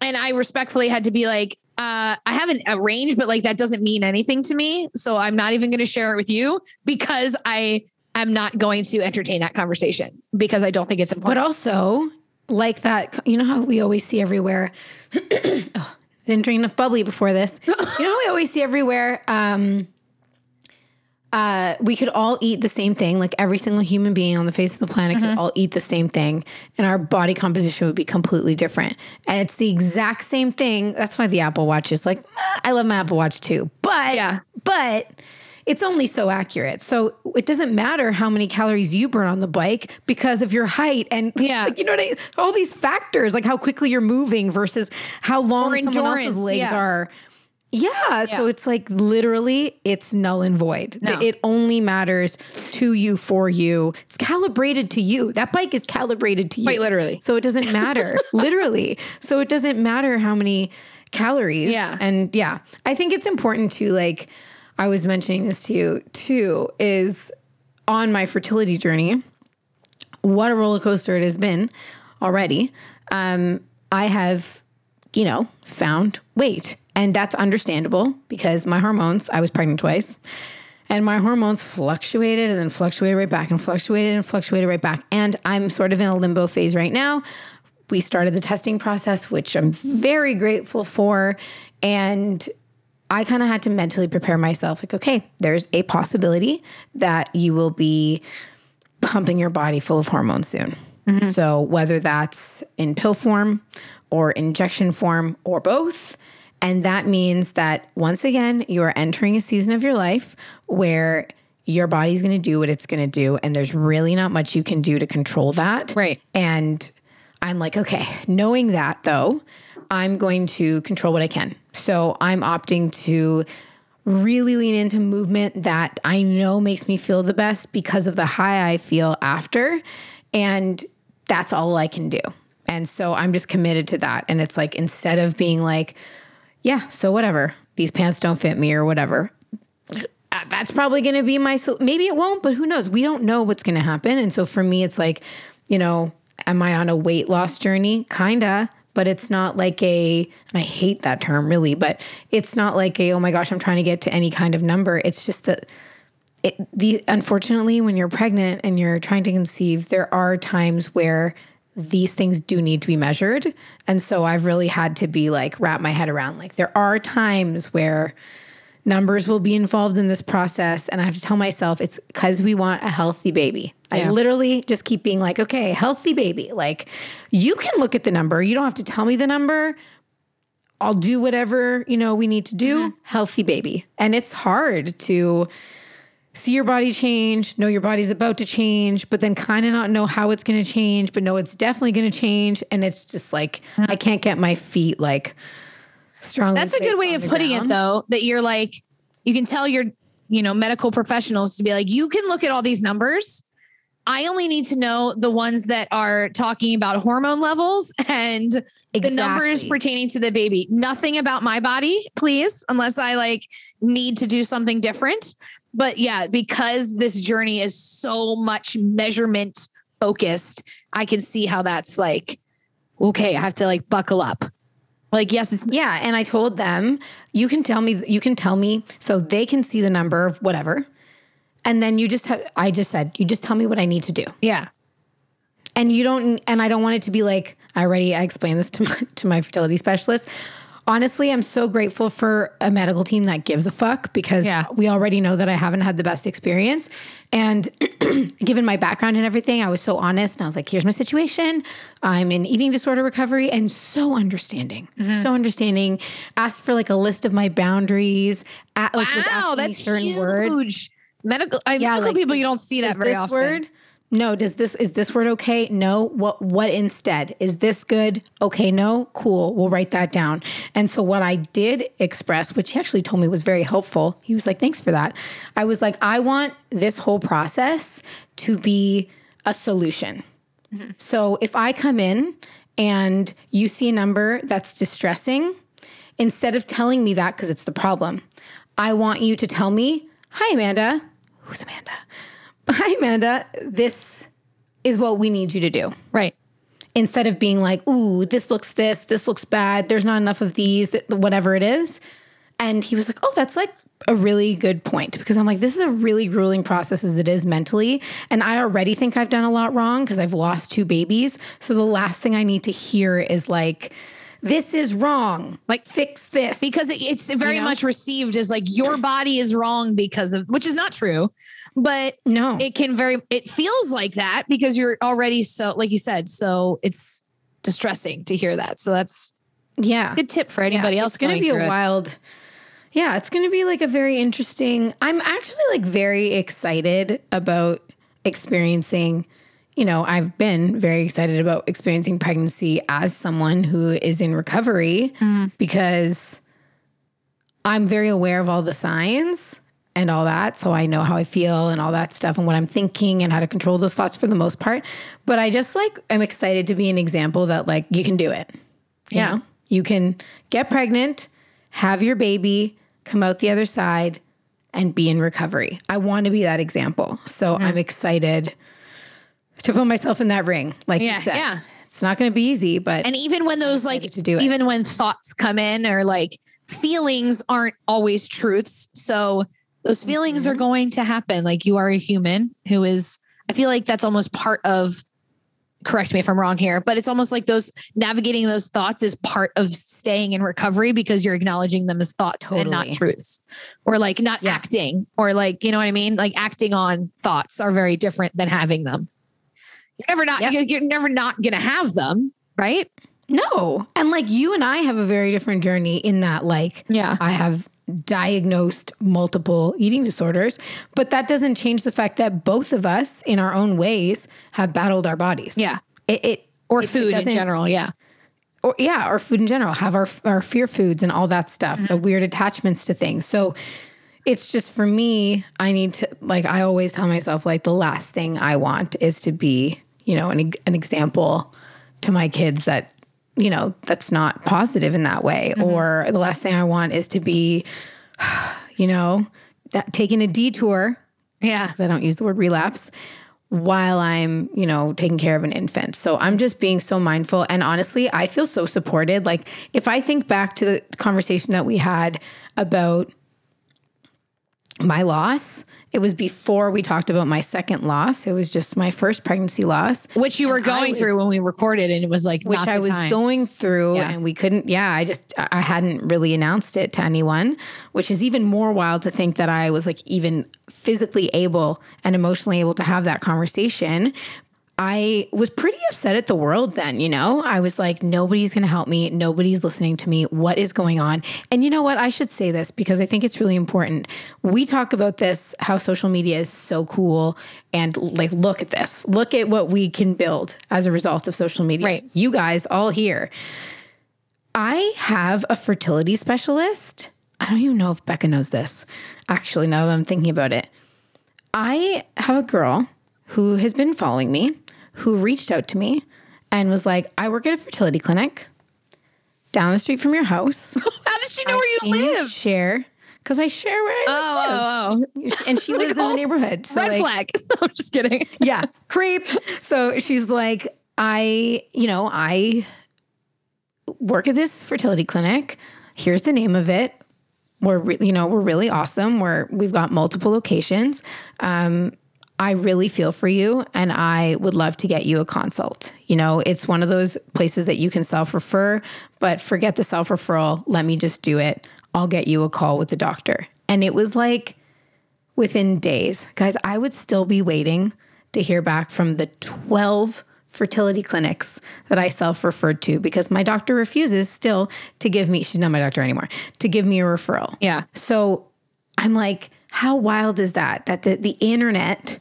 And I respectfully had to be like, uh, I haven't a range, but like that doesn't mean anything to me. So I'm not even going to share it with you because I am not going to entertain that conversation because I don't think it's important. But also, like that, you know how we always see everywhere. oh, I didn't drink enough bubbly before this. you know how we always see everywhere. Um, uh, we could all eat the same thing. Like every single human being on the face of the planet could all eat the same thing, and our body composition would be completely different. And it's the exact same thing. That's why the Apple Watch is like, "Ah, I love my Apple Watch too. But Yeah. but it's only so accurate. So it doesn't matter how many calories you burn on the bike because of your height and Yeah. like, you know what I mean? all these factors like how quickly you're moving versus how long someone else's legs yeah. are. Yeah, so it's like literally it's null and void. No. It only matters to you for you. It's calibrated to you. That bike is calibrated to you. Quite literally. So it doesn't matter. literally. So it doesn't matter how many calories. Yeah. And yeah, I think it's important to like, I was mentioning this to you too, is on my fertility journey, what a roller coaster it has been already. Um, I have, you know, found weight. And that's understandable because my hormones, I was pregnant twice, and my hormones fluctuated and then fluctuated right back and fluctuated and fluctuated right back. And I'm sort of in a limbo phase right now. We started the testing process, which I'm very grateful for. And I kind of had to mentally prepare myself like, okay, there's a possibility that you will be pumping your body full of hormones soon. Mm-hmm. So, whether that's in pill form or injection form or both. And that means that once again, you are entering a season of your life where your body's going to do what it's going to do. And there's really not much you can do to control that. Right. And I'm like, okay, knowing that though, I'm going to control what I can. So I'm opting to really lean into movement that I know makes me feel the best because of the high I feel after. And that's all I can do. And so I'm just committed to that. And it's like, instead of being like, yeah, so whatever, these pants don't fit me or whatever, uh, that's probably going to be my maybe it won't but who knows? We don't know what's going to happen. And so for me it's like you know am i on a weight loss journey? Kinda but it's not like a and i hate that term really but it's not like a oh my gosh i'm trying to get to any kind of number. It's just that it the unfortunately when you're pregnant and you're trying to conceive there are times where these things do need to be measured. And so I've really had to be like, wrap my head around like, there are times where numbers will be involved in this process. And I have to tell myself it's because we want a healthy baby. I literally just keep being like, okay, healthy baby. Like, you can look at the number, you don't have to tell me the number. I'll do whatever, you know, we need to do. Mm-hmm. Healthy baby. And it's hard to see your body change, know your body's about to change, but then kind of not know how it's going to change, but know it's definitely going to change. And it's just like, I mm-hmm. can't get my feet like strong. That's a good way of putting ground. it though, that you're like, you can tell your, you know, medical professionals to be like, you can look at all these numbers. I only need to know the ones that are talking about hormone levels and the numbers pertaining to the baby. Nothing about my body, please, unless I like need to do something different. But yeah, because this journey is so much measurement focused, I can see how that's like, okay, I have to like buckle up. Like, yes, it's Yeah, and I told them, you can tell me, you can tell me, so they can see the number of whatever, and then you just have. I just said, you just tell me what I need to do, yeah. and you don't, and I don't want it to be like I already. I explained this to my to my fertility specialist. Honestly, I'm so grateful for a medical team that gives a fuck because Yeah. we already know that I haven't had the best experience. And given my background and everything, I was so honest and I was like, here's my situation. I'm in eating disorder recovery and so understanding, Mm-hmm. so understanding. Asked for like a list of my boundaries. At, like Wow, that's certain huge. words. Medical, I, Yeah, medical like, people, you don't see that very often. word? No. Does this is this word okay? No. What what instead? Is this good? Okay. No. Cool. We'll write that down. And so what I did express, which he actually told me was very helpful. He was like, "Thanks for that." I was like, "I want this whole process to be a solution." Mm-hmm. So if I come in and you see a number that's distressing, instead of telling me that because it's the problem, I want you to tell me, "Hi, Amanda." Who's Amanda? Hi, Amanda. This is what we need you to do. Right. Instead of being like, ooh, this looks this, this looks bad, there's not enough of these, whatever it is. And he was like, oh, that's like a really good point because I'm like, this is a really grueling process as it is mentally. And I already think I've done a lot wrong because I've lost two babies. So the last thing I need to hear is like, this is wrong. Like, fix this. Because it, it's very You know? much received as like your body is wrong because of, which is not true, but no. it can very, it feels like that because you're already so, like you said, so it's distressing to hear that. So that's yeah. good tip for anybody Yeah, else. It's going to be a it. wild. Yeah, it's going to be like a very interesting. I'm actually like very excited about experiencing. You know, I've been very excited about experiencing pregnancy as someone who is in recovery Mm-hmm. because I'm very aware of all the signs and all that. So I know how I feel and all that stuff and what I'm thinking and how to control those thoughts for the most part. But I just like, I'm excited to be an example that like you can do it. You Yeah. know? You can get pregnant, have your baby, come out the other side, and be in recovery. I want to be that example. So Mm-hmm. I'm excited to put myself in that ring. Like Yeah, you said. yeah. It's not going to be easy, but And even when those like, to do it. even when thoughts come in or like feelings aren't always truths. So those feelings Mm-hmm. are going to happen. Like you are a human who is, I feel like that's almost part of, correct me if I'm wrong here, but it's almost like those navigating those thoughts is part of staying in recovery because you're acknowledging them as thoughts and not truths or like not Yeah. acting or like, you know what I mean? Like acting on thoughts are very different than having them. You're never not, Yep. you're, you're never not going to have them. Right. No. And like you and I have a very different journey in that, like, Yeah. I have diagnosed multiple eating disorders, but that doesn't change the fact that both of us, in our own ways, have battled our bodies. Yeah. It, it or it- it food in general. Yeah. or yeah, or food in general, have our our fear foods and all that stuff, the mm-hmm. weird attachments to things. So it's just for me, I need to like I always tell myself like the last thing I want is to be, you know, an an example to my kids that you know, that's not positive in that way mm-hmm. or the last thing I want is to be you know, that taking a detour Yeah. I don't use the word relapse while I'm, you know, taking care of an infant. So I'm just being so mindful. And honestly, I feel so supported. Like if I think back to the conversation that we had about my loss. It was before we talked about my second loss. It was just my first pregnancy loss, Which you were And going was- through when we recorded, and it was like which I was time. going through, Yeah. and we couldn't. Yeah, I just I hadn't really announced it to anyone, which is even more wild to think that I was like even physically able and emotionally able to have that conversation. I was pretty upset at the world then, you know? I was like, nobody's gonna help me. Nobody's listening to me. What is going on? And you know what? I should say this because I think it's really important. We talk about this, how social media is so cool. And like, look at this. Look at what we can build as a result of social media. Right. You guys all here. I have a fertility specialist. I don't even know if Becca knows this, actually, now that I'm thinking about it. I have a girl who has been following me, who reached out to me and was like, I work at a fertility clinic down the street from your house. How did she know where you live? share? Because I share where I Oh, oh, oh. And she lives in the neighborhood. So Red like, flag. I'm just kidding. yeah, creep. So she's like, I, you know, I work at this fertility clinic. Here's the name of it. We're, re- you know, we're really awesome. We're we've got multiple locations. Um, I really feel for you, and I would love to get you a consult. You know, it's one of those places that you can self refer, but forget the self referral. Let me just do it. I'll get you a call with the doctor. And it was like within days. Guys, I would still be waiting to hear back from the 12 fertility clinics that I self referred to because my doctor refuses still to give me, she's not my doctor anymore, to give me a referral. Yeah. So I'm like, how wild is that? That the, the internet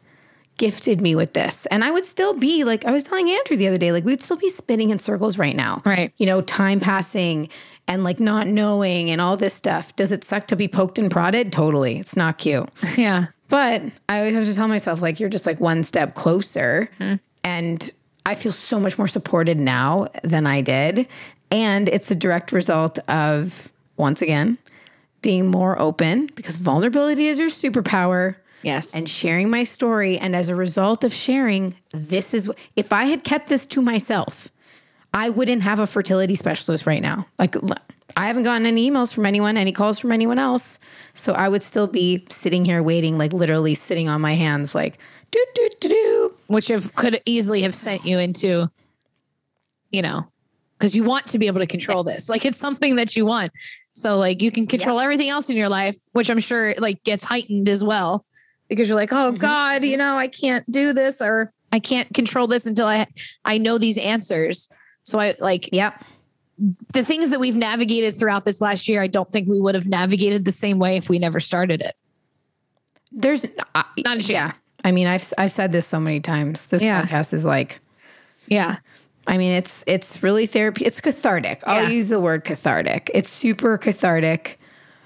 gifted me with this. And I would still be like, I was telling Andrew the other day, like, we'd still be spinning in circles right now. Right. You know, time passing and like not knowing and all this stuff. Does it suck to be poked and prodded? Totally. It's not cute. Yeah. But I always have to tell myself, like, you're just like one step closer. Mm-hmm. And I feel so much more supported now than I did. And it's a direct result of, once again, being more open because vulnerability is your superpower Yes. and sharing my story. And as a result of sharing, this is if I had kept this to myself, I wouldn't have a fertility specialist right now. Like, I haven't gotten any emails from anyone, any calls from anyone else. So I would still be sitting here waiting, like literally sitting on my hands, like, do, do, do, do. which have could easily have sent you into, you know, because you want to be able to control this. Like it's something that you want. So like you can control everything else in your life, which I'm sure like gets heightened as well because you're like, oh God, you know, I can't do this or I can't control this until I I know these answers. So I like Yep. the things that we've navigated throughout this last year, I don't think we would have navigated the same way if we never started it. There's uh, Not a chance. Yeah. I mean, I've, I've said this so many times. This Yeah. podcast is like, Yeah. I mean, it's it's really therapy. It's cathartic. I'll use the word cathartic. It's super cathartic.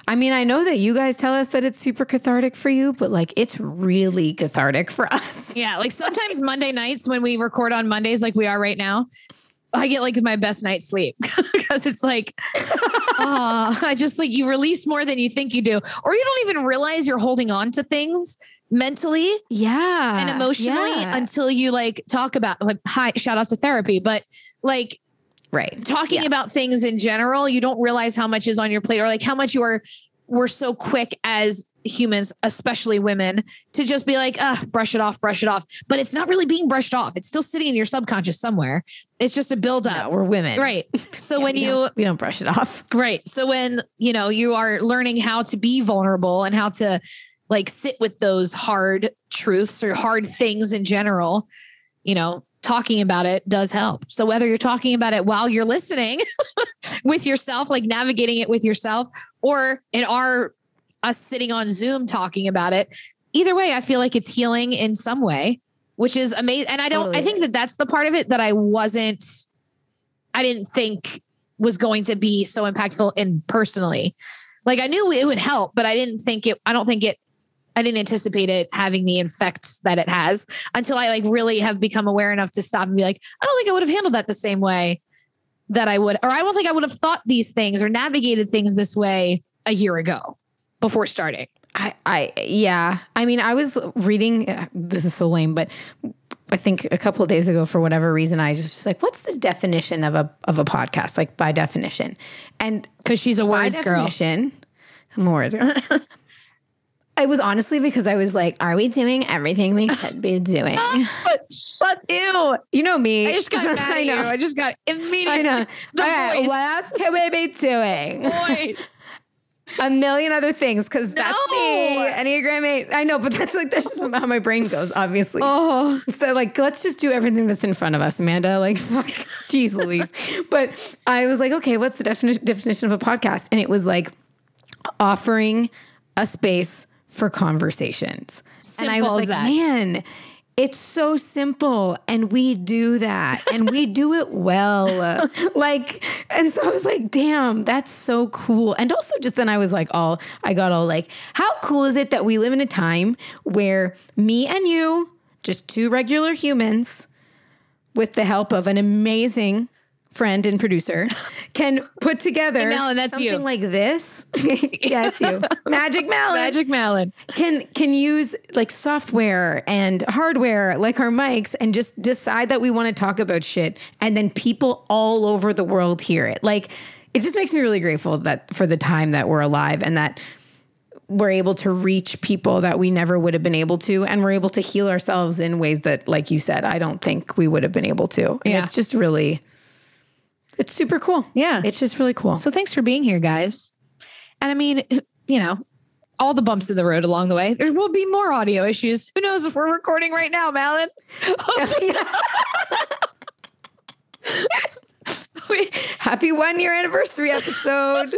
I mean, I know that you guys tell us that it's super cathartic for you, but like it's really cathartic for us. Yeah, like sometimes Monday nights when we record on Mondays, like we are right now, I get like my best night's sleep because it's like, oh, I just like you release more than you think you do, or you don't even realize you're holding on to things mentally Yeah. and emotionally yeah. until you like talk about like hi shout out to therapy but like right. talking Yeah. about things in general, you don't realize how much is on your plate or like how much you are we're so quick as humans, especially women, to just be like, ah, brush it off, brush it off. But it's not really being brushed off. It's still sitting in your subconscious somewhere. It's just a No, buildup. we're women. Right. So Yeah, when we you don't- we don't brush it off. Right. So when, you know, you are learning how to be vulnerable and how to like sit with those hard truths or hard things in general, you know, talking about it does help. So whether you're talking about it while you're listening with yourself, like navigating it with yourself, or in our us sitting on Zoom talking about it, either way, I feel like it's healing in some way, which is amazing. And I don't, Totally I think that that's the part of it that I wasn't, I didn't think was going to be so impactful in personally. Like I knew it would help, but I didn't think it, I don't think it, I didn't anticipate it having the effects that it has until I like really have become aware enough to stop and be like, I don't think I would have handled that the same way that I would, or I don't think I would have thought these things or navigated things this way a year ago before starting. I, I, yeah. I mean, I was reading. uh, This is so lame, but I think a couple of days ago, for whatever reason, I was just like, "What's the definition of a of a podcast?" Like by definition, and Cause she's a by words girl. definition, I'm a words girl. it was honestly because I was like, are we doing everything we could be doing? But, but ew. You know me. I just got mad I at you. know. I just got immediately. I know. The voice. what else can we be doing? Voice. A million other things because that's me. No. Enneagram eight. I know, but that's like that's just how my brain goes. Obviously. Oh, So like, let's just do everything that's in front of us, Amanda. Like, fuck, jeez, Louise. But I was like, okay, what's the defini- definition of a podcast? And it was like offering a space for conversations. and I was like, man, it's so simple, and we do that, and we do it well. like, and so I was like, damn, that's so cool. And also, just then I was like, all I got all like, how cool is it that we live in a time where me and you, just two regular humans, with the help of an amazing friend and producer, can put together Hey, Melon, that's something you. like this. yeah, it's you, Magic Melon Magic Melon. can can use like software and hardware like our mics and just decide that we want to talk about shit and then people all over the world hear it like it just makes me really grateful that for the time that we're alive and that we're able to reach people that we never would have been able to and we're able to heal ourselves in ways that like you said I don't think we would have been able to and Yeah. it's just really it's super cool Yeah. it's just really cool So thanks for being here, guys. And I mean, you know, all the bumps in the road along the way. There will be more audio issues. Who knows if we're recording right now, Malin? Happy one year anniversary episode,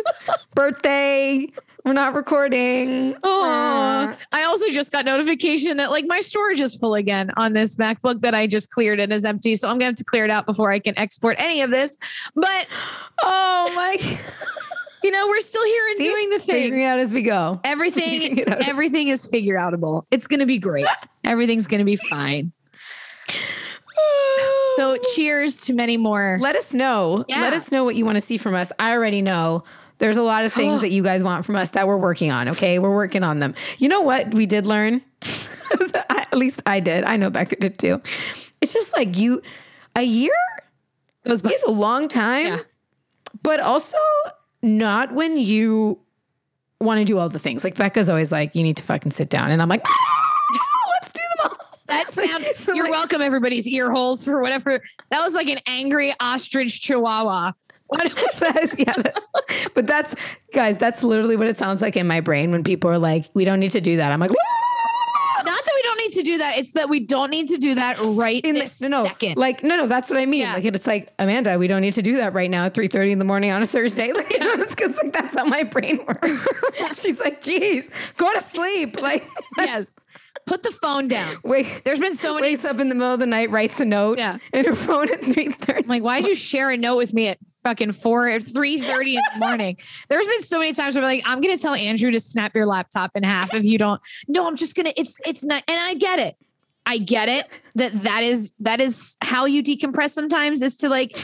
birthday. We're not recording. Aw. I also just got notification that like my storage is full again on this MacBook that I just cleared and is empty. So I'm gonna have to clear it out before I can export any of this. But Oh my! you know, we're still here and See? doing the thing. Figuring out as we go. Everything, Figuring it out. everything is figure outable. It's gonna be great. Everything's gonna be fine. So cheers to many more. let us know. Yeah. Let us know what you want to see from us. I already know. There's a lot of things that you guys want from us that we're working on. Okay, we're working on them. You know what we did learn? At least I did. I know Becca did too. It's just like you, a year Goes by- is a long time, Yeah. but also not when you want to do all the things. Like Becca's always like, you need to fucking sit down, and I'm like, ah, let's do them all. That sound. So, you're like- welcome, everybody's ear holes for whatever. That was like an angry ostrich chihuahua. That- yeah, but that's guys. That's literally what it sounds like in my brain when people are like, "We don't need to do that." I'm like, Not that we don't need to do that. It's that we don't need to do that right in this the, no, no, second. like no, no. That's what I mean. Yeah. Like it's like Amanda, we don't need to do that right now at three thirty in the morning on a Thursday. Like it's because like that's how my brain works. She's like, "Geez, go to sleep." Like yes. Put the phone down. Wait. There's been so many. wakes up in the middle of the night, writes a note Yeah. in her phone at three thirty. I'm like, why'd you share a note with me at fucking four, at three thirty in the morning? There's been so many times where I'm like, I'm gonna tell Andrew to snap your laptop in half if you don't. No, I'm just gonna. It's it's not, and I get it. I get it that that is that is how you decompress sometimes is to like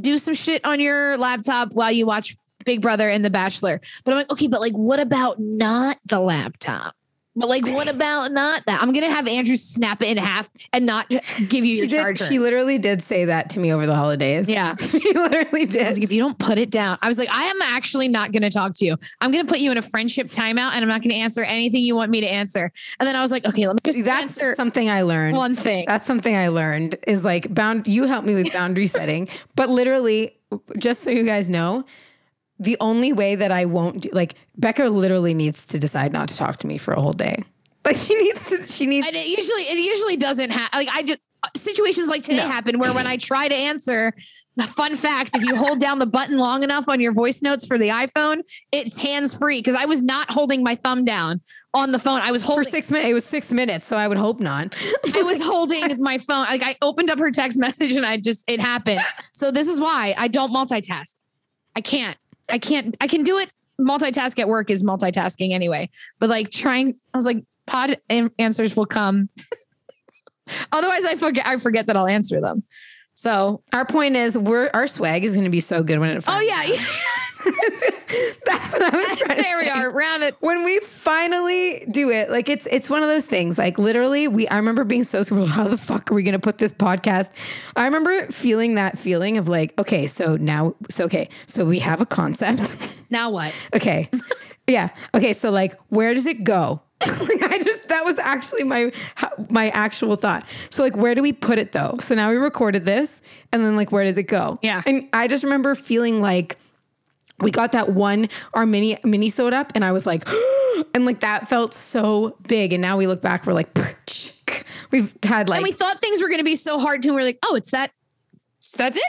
do some shit on your laptop while you watch Big Brother and The Bachelor. But I'm like, okay, but like, what about not the laptop? But like, what about not that? I'm gonna have Andrew snap it in half and not give you your She did. charger. She literally did say that to me over the holidays. yeah. she literally did. like, if you don't put it down, I was like, I am actually not going to talk to you. I'm going to put you in a friendship timeout and I'm not going to answer anything you want me to answer. And then I was like, okay, let me just See, that's something I learned. one thing. That's something I learned is like bound you helped me with boundary setting, but literally just so you guys know, the only way that I won't do like Becca literally needs to decide not to talk to me for a whole day. Like she needs to she needs And it usually, it usually doesn't have like I just situations like today happen where when I try to answer, the fun fact, if you hold down the button long enough on your voice notes for the iPhone, it's hands free because I was not holding my thumb down on the phone. I was holding for six minutes. It was six minutes, so I would hope not. I was holding my phone. Like I opened up her text message and I just it happened. So this is why I don't multitask. I can't. I can't. I can do it. Multitask at work is multitasking anyway. But like trying, I was like, pod answers will come. Otherwise, I forget. I forget that I'll answer them. So, Our point is we're our swag is gonna be so good when it oh yeah, yeah. That's what I was trying to there we say. are. Round it. when we finally do it, like it's it's one of those things. Like literally, we I remember being so surprised. How the fuck are we gonna put this podcast? I remember feeling that feeling of like, okay, so now, so okay, so we have a concept. Now what? okay, yeah, okay, so like, where does it go? I just that was actually my my actual thought. So like where do we put it though? So now we recorded this and then like where does it go? Yeah. And I just remember feeling like we got that one our mini mini sewed up and I was like and like that felt so big and now we look back we're like we've had like and we thought things were going to be so hard too. We're like, oh, it's that. That's it.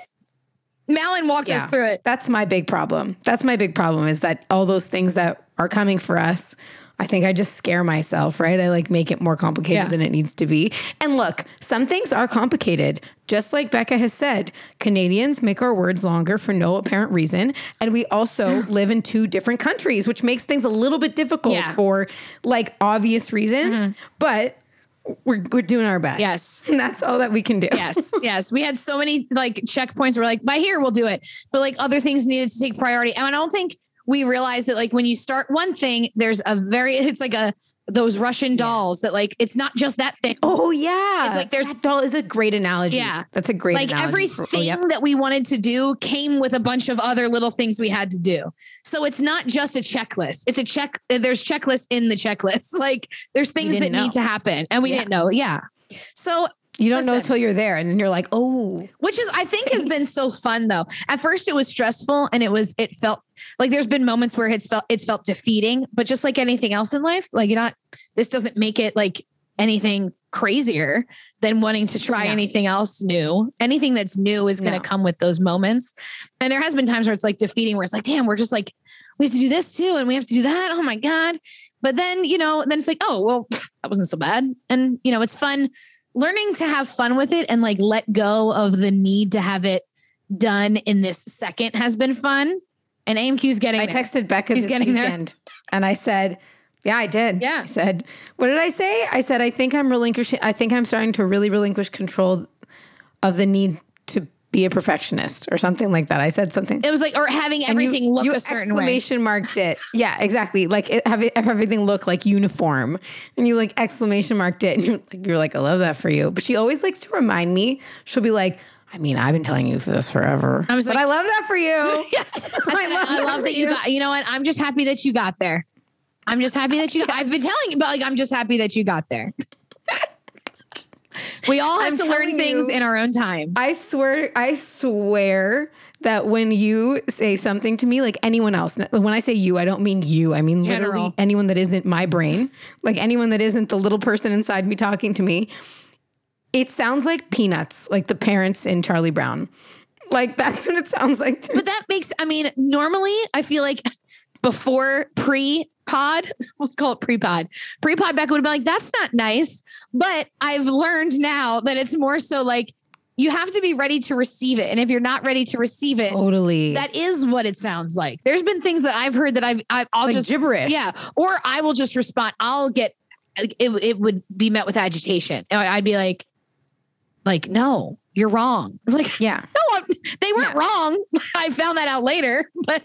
Malin walked us through it. That's my big problem. That's my big problem is that all those things that are coming for us, I think I just scare myself, right? I like make it more complicated Yeah. than it needs to be. And look, some things are complicated. Just like Becca has said, Canadians make our words longer for no apparent reason. And we also live in two different countries, which makes things a little bit difficult Yeah. Mm-hmm. for like obvious reasons. But we're, we're doing our best. Yes. And that's all that we can do. yes, yes. We had so many like checkpoints. We're like, by here we'll do it, but like other things needed to take priority. And I don't think we realized that like when you start one thing, there's a very it's like a those Russian dolls that like it's not just that thing. Oh yeah, It's like there's- that doll is a great analogy. Yeah. that's a great like analogy for- everything oh, yep. that we wanted to do came with a bunch of other little things we had to do. So it's not just a checklist. It's a check. There's checklists in the checklist. Like there's things that know. need to happen, and we Yeah. didn't know. Yeah. So You don't know Listen. until you're there, and then you're like, oh, which is I think has been so fun though. At first it was stressful and it was it felt like there's been moments where it's felt it's felt defeating, but just like anything else in life, like you're not this doesn't make it like anything crazier than wanting to try No. anything else new. Anything that's new is going to No. come with those moments. And there has been times where it's like defeating where it's like, damn, we're just like we have to do this too and we have to do that. Oh my god. But then, you know, then it's like, oh, well, that wasn't so bad. And you know, it's fun learning to have fun with it and like let go of the need to have it done in this second has been fun. And AMQ's getting I there. texted Becca He's this getting there. weekend, and I said, yeah, I did. Yeah. I said, what did I say? I said, I think I'm relinquishing. I think I'm starting to really relinquish control of the need to be a perfectionist or something like that. I said something. it was like, or having And you- everything look you a certain way. exclamation marked it. Yeah, exactly. Like it, have, it, have everything look like uniform, and you like exclamation marked it, and you're like, you're like, I love that for you. But she always likes to remind me. She'll be like, I mean, I've been telling you for this forever. I was but like- I love that for you. I, said, I love for that you got, you know what? I'm just happy that you got there. I'm just happy that you, I've been telling you, but like, I'm just happy that you got there. We all have I'm to learn things you. in our own time. I swear, I swear that when you say something to me, like anyone else, when I say you, I don't mean you. I mean literally anyone that isn't my brain, like anyone that isn't the little person inside me talking to me. It sounds like peanuts, like the parents in Charlie Brown. Like that's what it sounds like. But that makes, I mean, normally I feel like before pre pod, let's call it pre pod, pre pod Becca would have been like, that's not nice. But I've learned now that it's more so like you have to be ready to receive it. And if you're not ready to receive it, Totally. that is what it sounds like. There's been things that I've heard that I've, I, I'll like just, gibberish. yeah, or I will just respond. I'll get, it, it would be met with agitation. And I'd be like, like, no, you're wrong. I'm like, Yeah. no, I'm, they weren't Yeah. wrong. I found that out later, but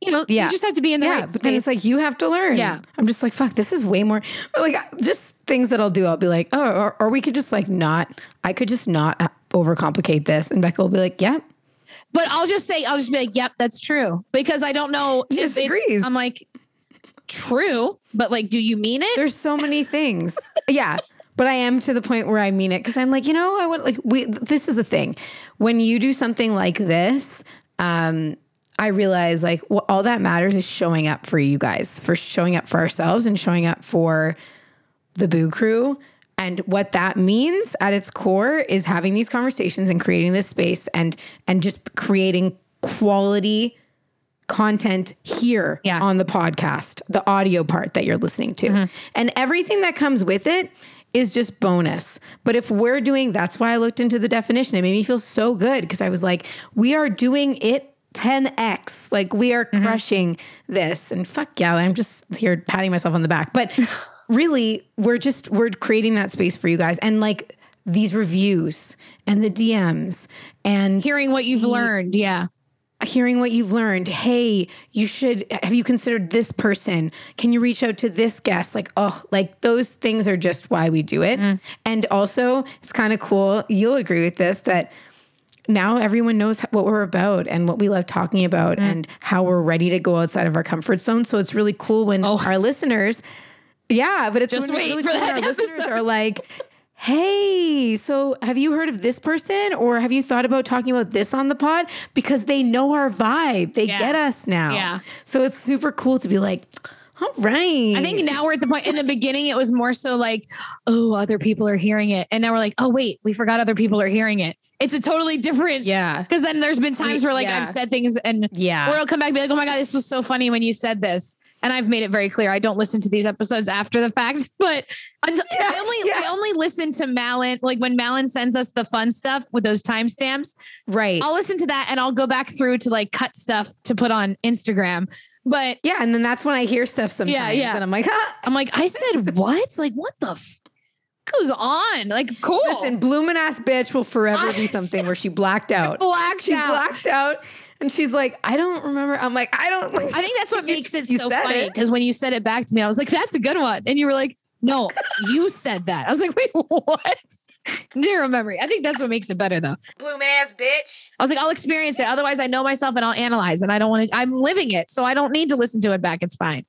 you know, Yeah. you just have to be in the Yeah, right but then it's like you have to learn. Yeah. I'm just like, fuck, this is way more like just things that I'll do. I'll be like, oh, or, or we could just like not, I could just not uh, overcomplicate this. And Becca will be like, yeah, but I'll just say, I'll just be like, yep, that's true. Because I don't know Disagrees. I'm like, true, but like, do you mean it? there's so many things. yeah. But I am to the point where I mean it because I'm like, you know, I want like we. This is the thing. When you do something like this, um, I realize like well, all that matters is showing up for you guys, for showing up for ourselves and showing up for the Boo Crew. And what that means at its core is having these conversations and creating this space and and just creating quality content here Yeah. on the podcast, the audio part that you're listening to. Mm-hmm. And everything that comes with it is just bonus. But if we're doing that's why I looked into the definition. It made me feel so good because I was like, we are doing it 10x. Like we are mm-hmm. crushing this. And fuck yeah, I'm just here patting myself on the back. But really, we're just we're creating that space for you guys. And like these reviews and the DMs and Hearing what you've learned. Yeah. hearing what you've learned. Hey, you should have you considered this person? Can you reach out to this guest? Like, oh, like those things are just why we do it. Mm. And also, it's kind of cool. You'll agree with this that now everyone knows what we're about and what we love talking about mm. and how we're ready to go outside of our comfort zone. So it's really cool when oh. our listeners Yeah, but it's Just wait really for cool when that our listeners are like, "Hey, so have you heard of this person, or have you thought about talking about this on the pod?" Because they know our vibe, they Yeah. get us now. Yeah. so it's super cool to be like, "All right." I think now we're at the point in the beginning, it was more so like, oh, other people are hearing it. And now we're like, oh, wait, we forgot other people are hearing it. It's a totally different. yeah, Because then there's been times where like Yeah. I've said things and yeah, or I'll come back and be like, oh my God, this was so funny when you said this. And I've made it very clear. I don't listen to these episodes after the fact, but until, Yeah, I only yeah. I only listen to Malin, like when Malin sends us the fun stuff with those timestamps. right. I'll listen to that and I'll go back through to like cut stuff to put on Instagram. But yeah, and then that's when I hear stuff sometimes, yeah. and I'm like, huh. I'm like, I said what? Like, what the f- goes on? Like, cool. Listen, bloomin' ass bitch will forever be something where she blacked out. blacked She out. blacked out, and she's like, "I don't remember." I'm like, "I don't." I think that's what makes it so funny because when you said it back to me, I was like, "That's a good one," and you were like, "No, you said that." I was like, "Wait, what?" Zero memory. I think that's what makes it better, though. Bloomin' ass bitch. I was like, "I'll experience it. Otherwise, I know myself and I'll analyze, and I don't want to. I'm living it, so I don't need to listen to it back. It's fine."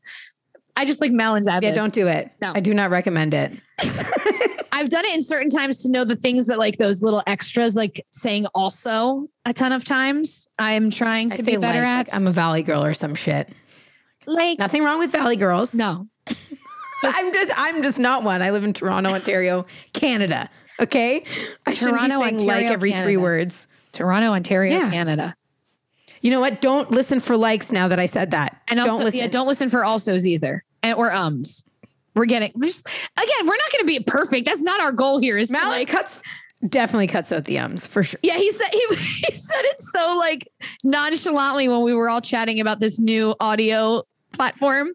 I just like Melon's ad yeah, don't do it. No. I do not recommend it. I've done it in certain times to know the things that like those little extras, like saying also a ton of times. I'm trying to say be better like, at. like, I'm a Valley girl or some shit. like Nothing wrong with Valley girls. no, I'm just I'm just not one. I live in Toronto, Ontario, Canada. Okay, I Toronto, be saying like Ontario, every three Canada. words. Toronto, Ontario, Yeah. Canada. You know what? Don't listen for likes now that I said that. And also, don't listen. yeah, don't listen for alsos either, and or ums. We're getting just again. We're not going to be perfect. That's not our goal here. Is to Malin like, cuts definitely cuts out the ums for sure. yeah, he said he, he said it so like nonchalantly when we were all chatting about this new audio platform,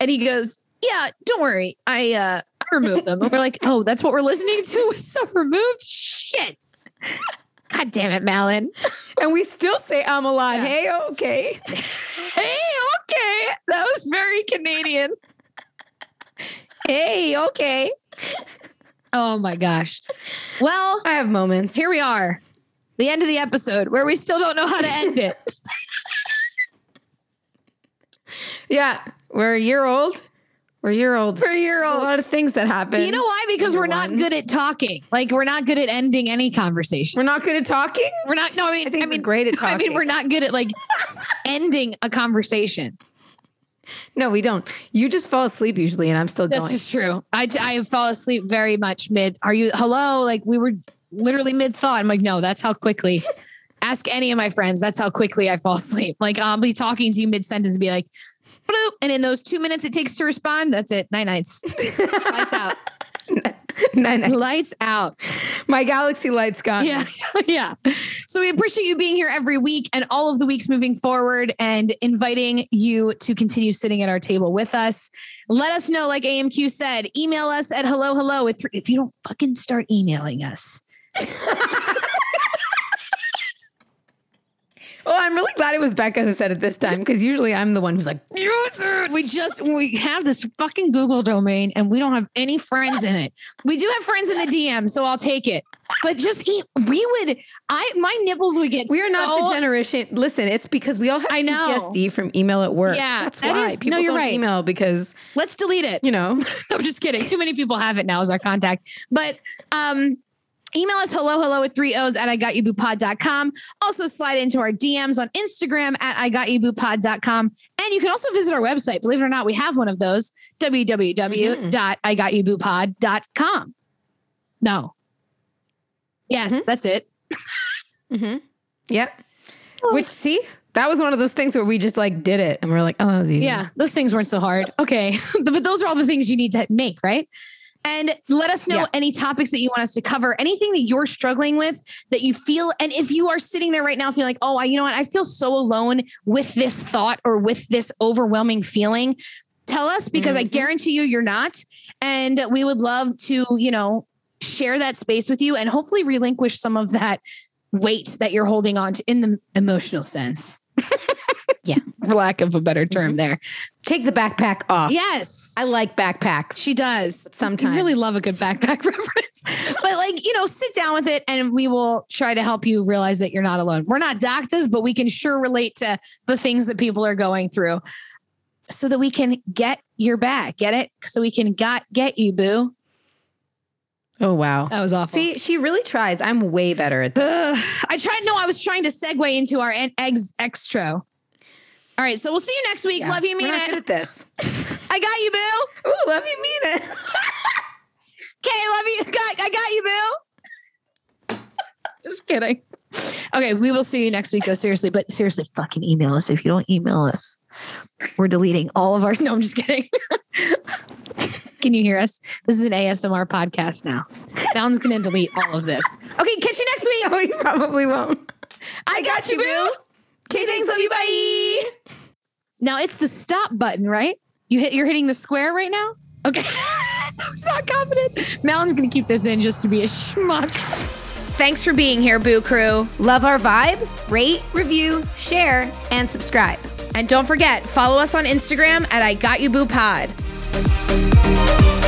and he goes, "Yeah, don't worry, I uh I removed them." And we're like, "Oh, that's what we're listening to with stuff removed." Shit. God damn it, Malin. And we still say a lot. Yeah. Hey, okay. Hey, okay. That was very Canadian. Hey, okay. Oh my gosh. Well, I have moments. here we are. The end of the episode where we still don't know how to end it. Yeah, we're a year old. We're a year old. For a year old. a lot of things that happen. You know why? Because we're not one. good at talking. Like we're not good at ending any conversation. We're not good at talking. We're not. No, I mean, I think I we're mean, great at talking. I mean, we're not good at like ending a conversation. No, we don't. You just fall asleep usually, and I'm still This going. is true. I I fall asleep very much mid. Are you hello? Like we were literally mid thought. I'm like, no, that's how quickly. Ask any of my friends. That's how quickly I fall asleep. Like I'll be talking to you mid sentence and be like, and in those two minutes it takes to respond, that's it. Night nights. Lights out. Nine. Lights out. My galaxy light's gone. Yeah. yeah. So we appreciate you being here every week and all of the weeks moving forward and inviting you to continue sitting at our table with us. Let us know, like AMQ said, email us at hello, hello. If you don't fucking start emailing us. Oh, I'm really glad it was Becca who said it this time because usually I'm the one who's like, use it. We just we have this fucking Google domain and we don't have any friends in it. We do have friends in the DM, so I'll take it. But just eat. We would. I my nipples would get. We are not so- the generation. Listen, it's because we all have I know. PTSD from email at work. Yeah, that's that why is- people no, you're don't right. email because Let's delete it. you know. I'm just kidding. Too many people have it now as our contact. But um, email us hello, hello with three O's at I got you pod.com. Also slide into our DMs on Instagram at I got you pod.com. And you can also visit our website. Believe it or not, we have one of those www.igotyouboopod.com. No. Yes, that's it. mm-hmm. Yep. Which see, that was one of those things where we just like did it and we're like, oh, that was easy. Yeah, those things weren't so hard. Okay. but those are all the things you need to make, right? And let us know Yeah. any topics that you want us to cover, anything that you're struggling with that you feel. And if you are sitting there right now feeling like, oh, I, you know what, I feel so alone with this thought or with this overwhelming feeling, tell us because I Mhm. guarantee you you're not. And we would love to, you know, share that space with you and hopefully relinquish some of that weight that you're holding on to in the emotional sense. Yeah. For lack of a better term mm-hmm. there. Take the backpack off. Yes. I like backpacks. She does. Sometimes. I really love a good backpack reference. but like, you know, sit down with it and we will try to help you realize that you're not alone. We're not doctors, but we can sure relate to the things that people are going through. so that we can get your back. Get it? So we can got get you, boo. Oh wow. That was awful. See, she really tries. I'm way better at that. Ugh. I tried. No, I was trying to segue into our en- eggs extra. All right, so we'll see you next week. Yeah, Love you, mean We're not good it. at this. I got you, boo. Ooh, love you, mean it. Okay, love you. Got, I got you, boo. Just kidding. Okay, we will see you next week, though. Seriously, but seriously, fucking email us. If you don't email us, we're deleting all of ours. No, I'm just kidding. Can you hear us? This is an ASMR podcast now. Found's gonna delete all of this. Okay, catch you next week. no, you probably won't. I got you, boo. Okay, thanks. Love you. Bye. Now it's the stop button, right? You hit. You're hitting the square right now. Okay. I'm not confident. Melon's gonna keep this in just to be a schmuck. Thanks for being here, Boo Crew. Love our vibe? Rate, review, share, and subscribe. And don't forget, follow us on Instagram at I Got You Boo Pod. Thank you.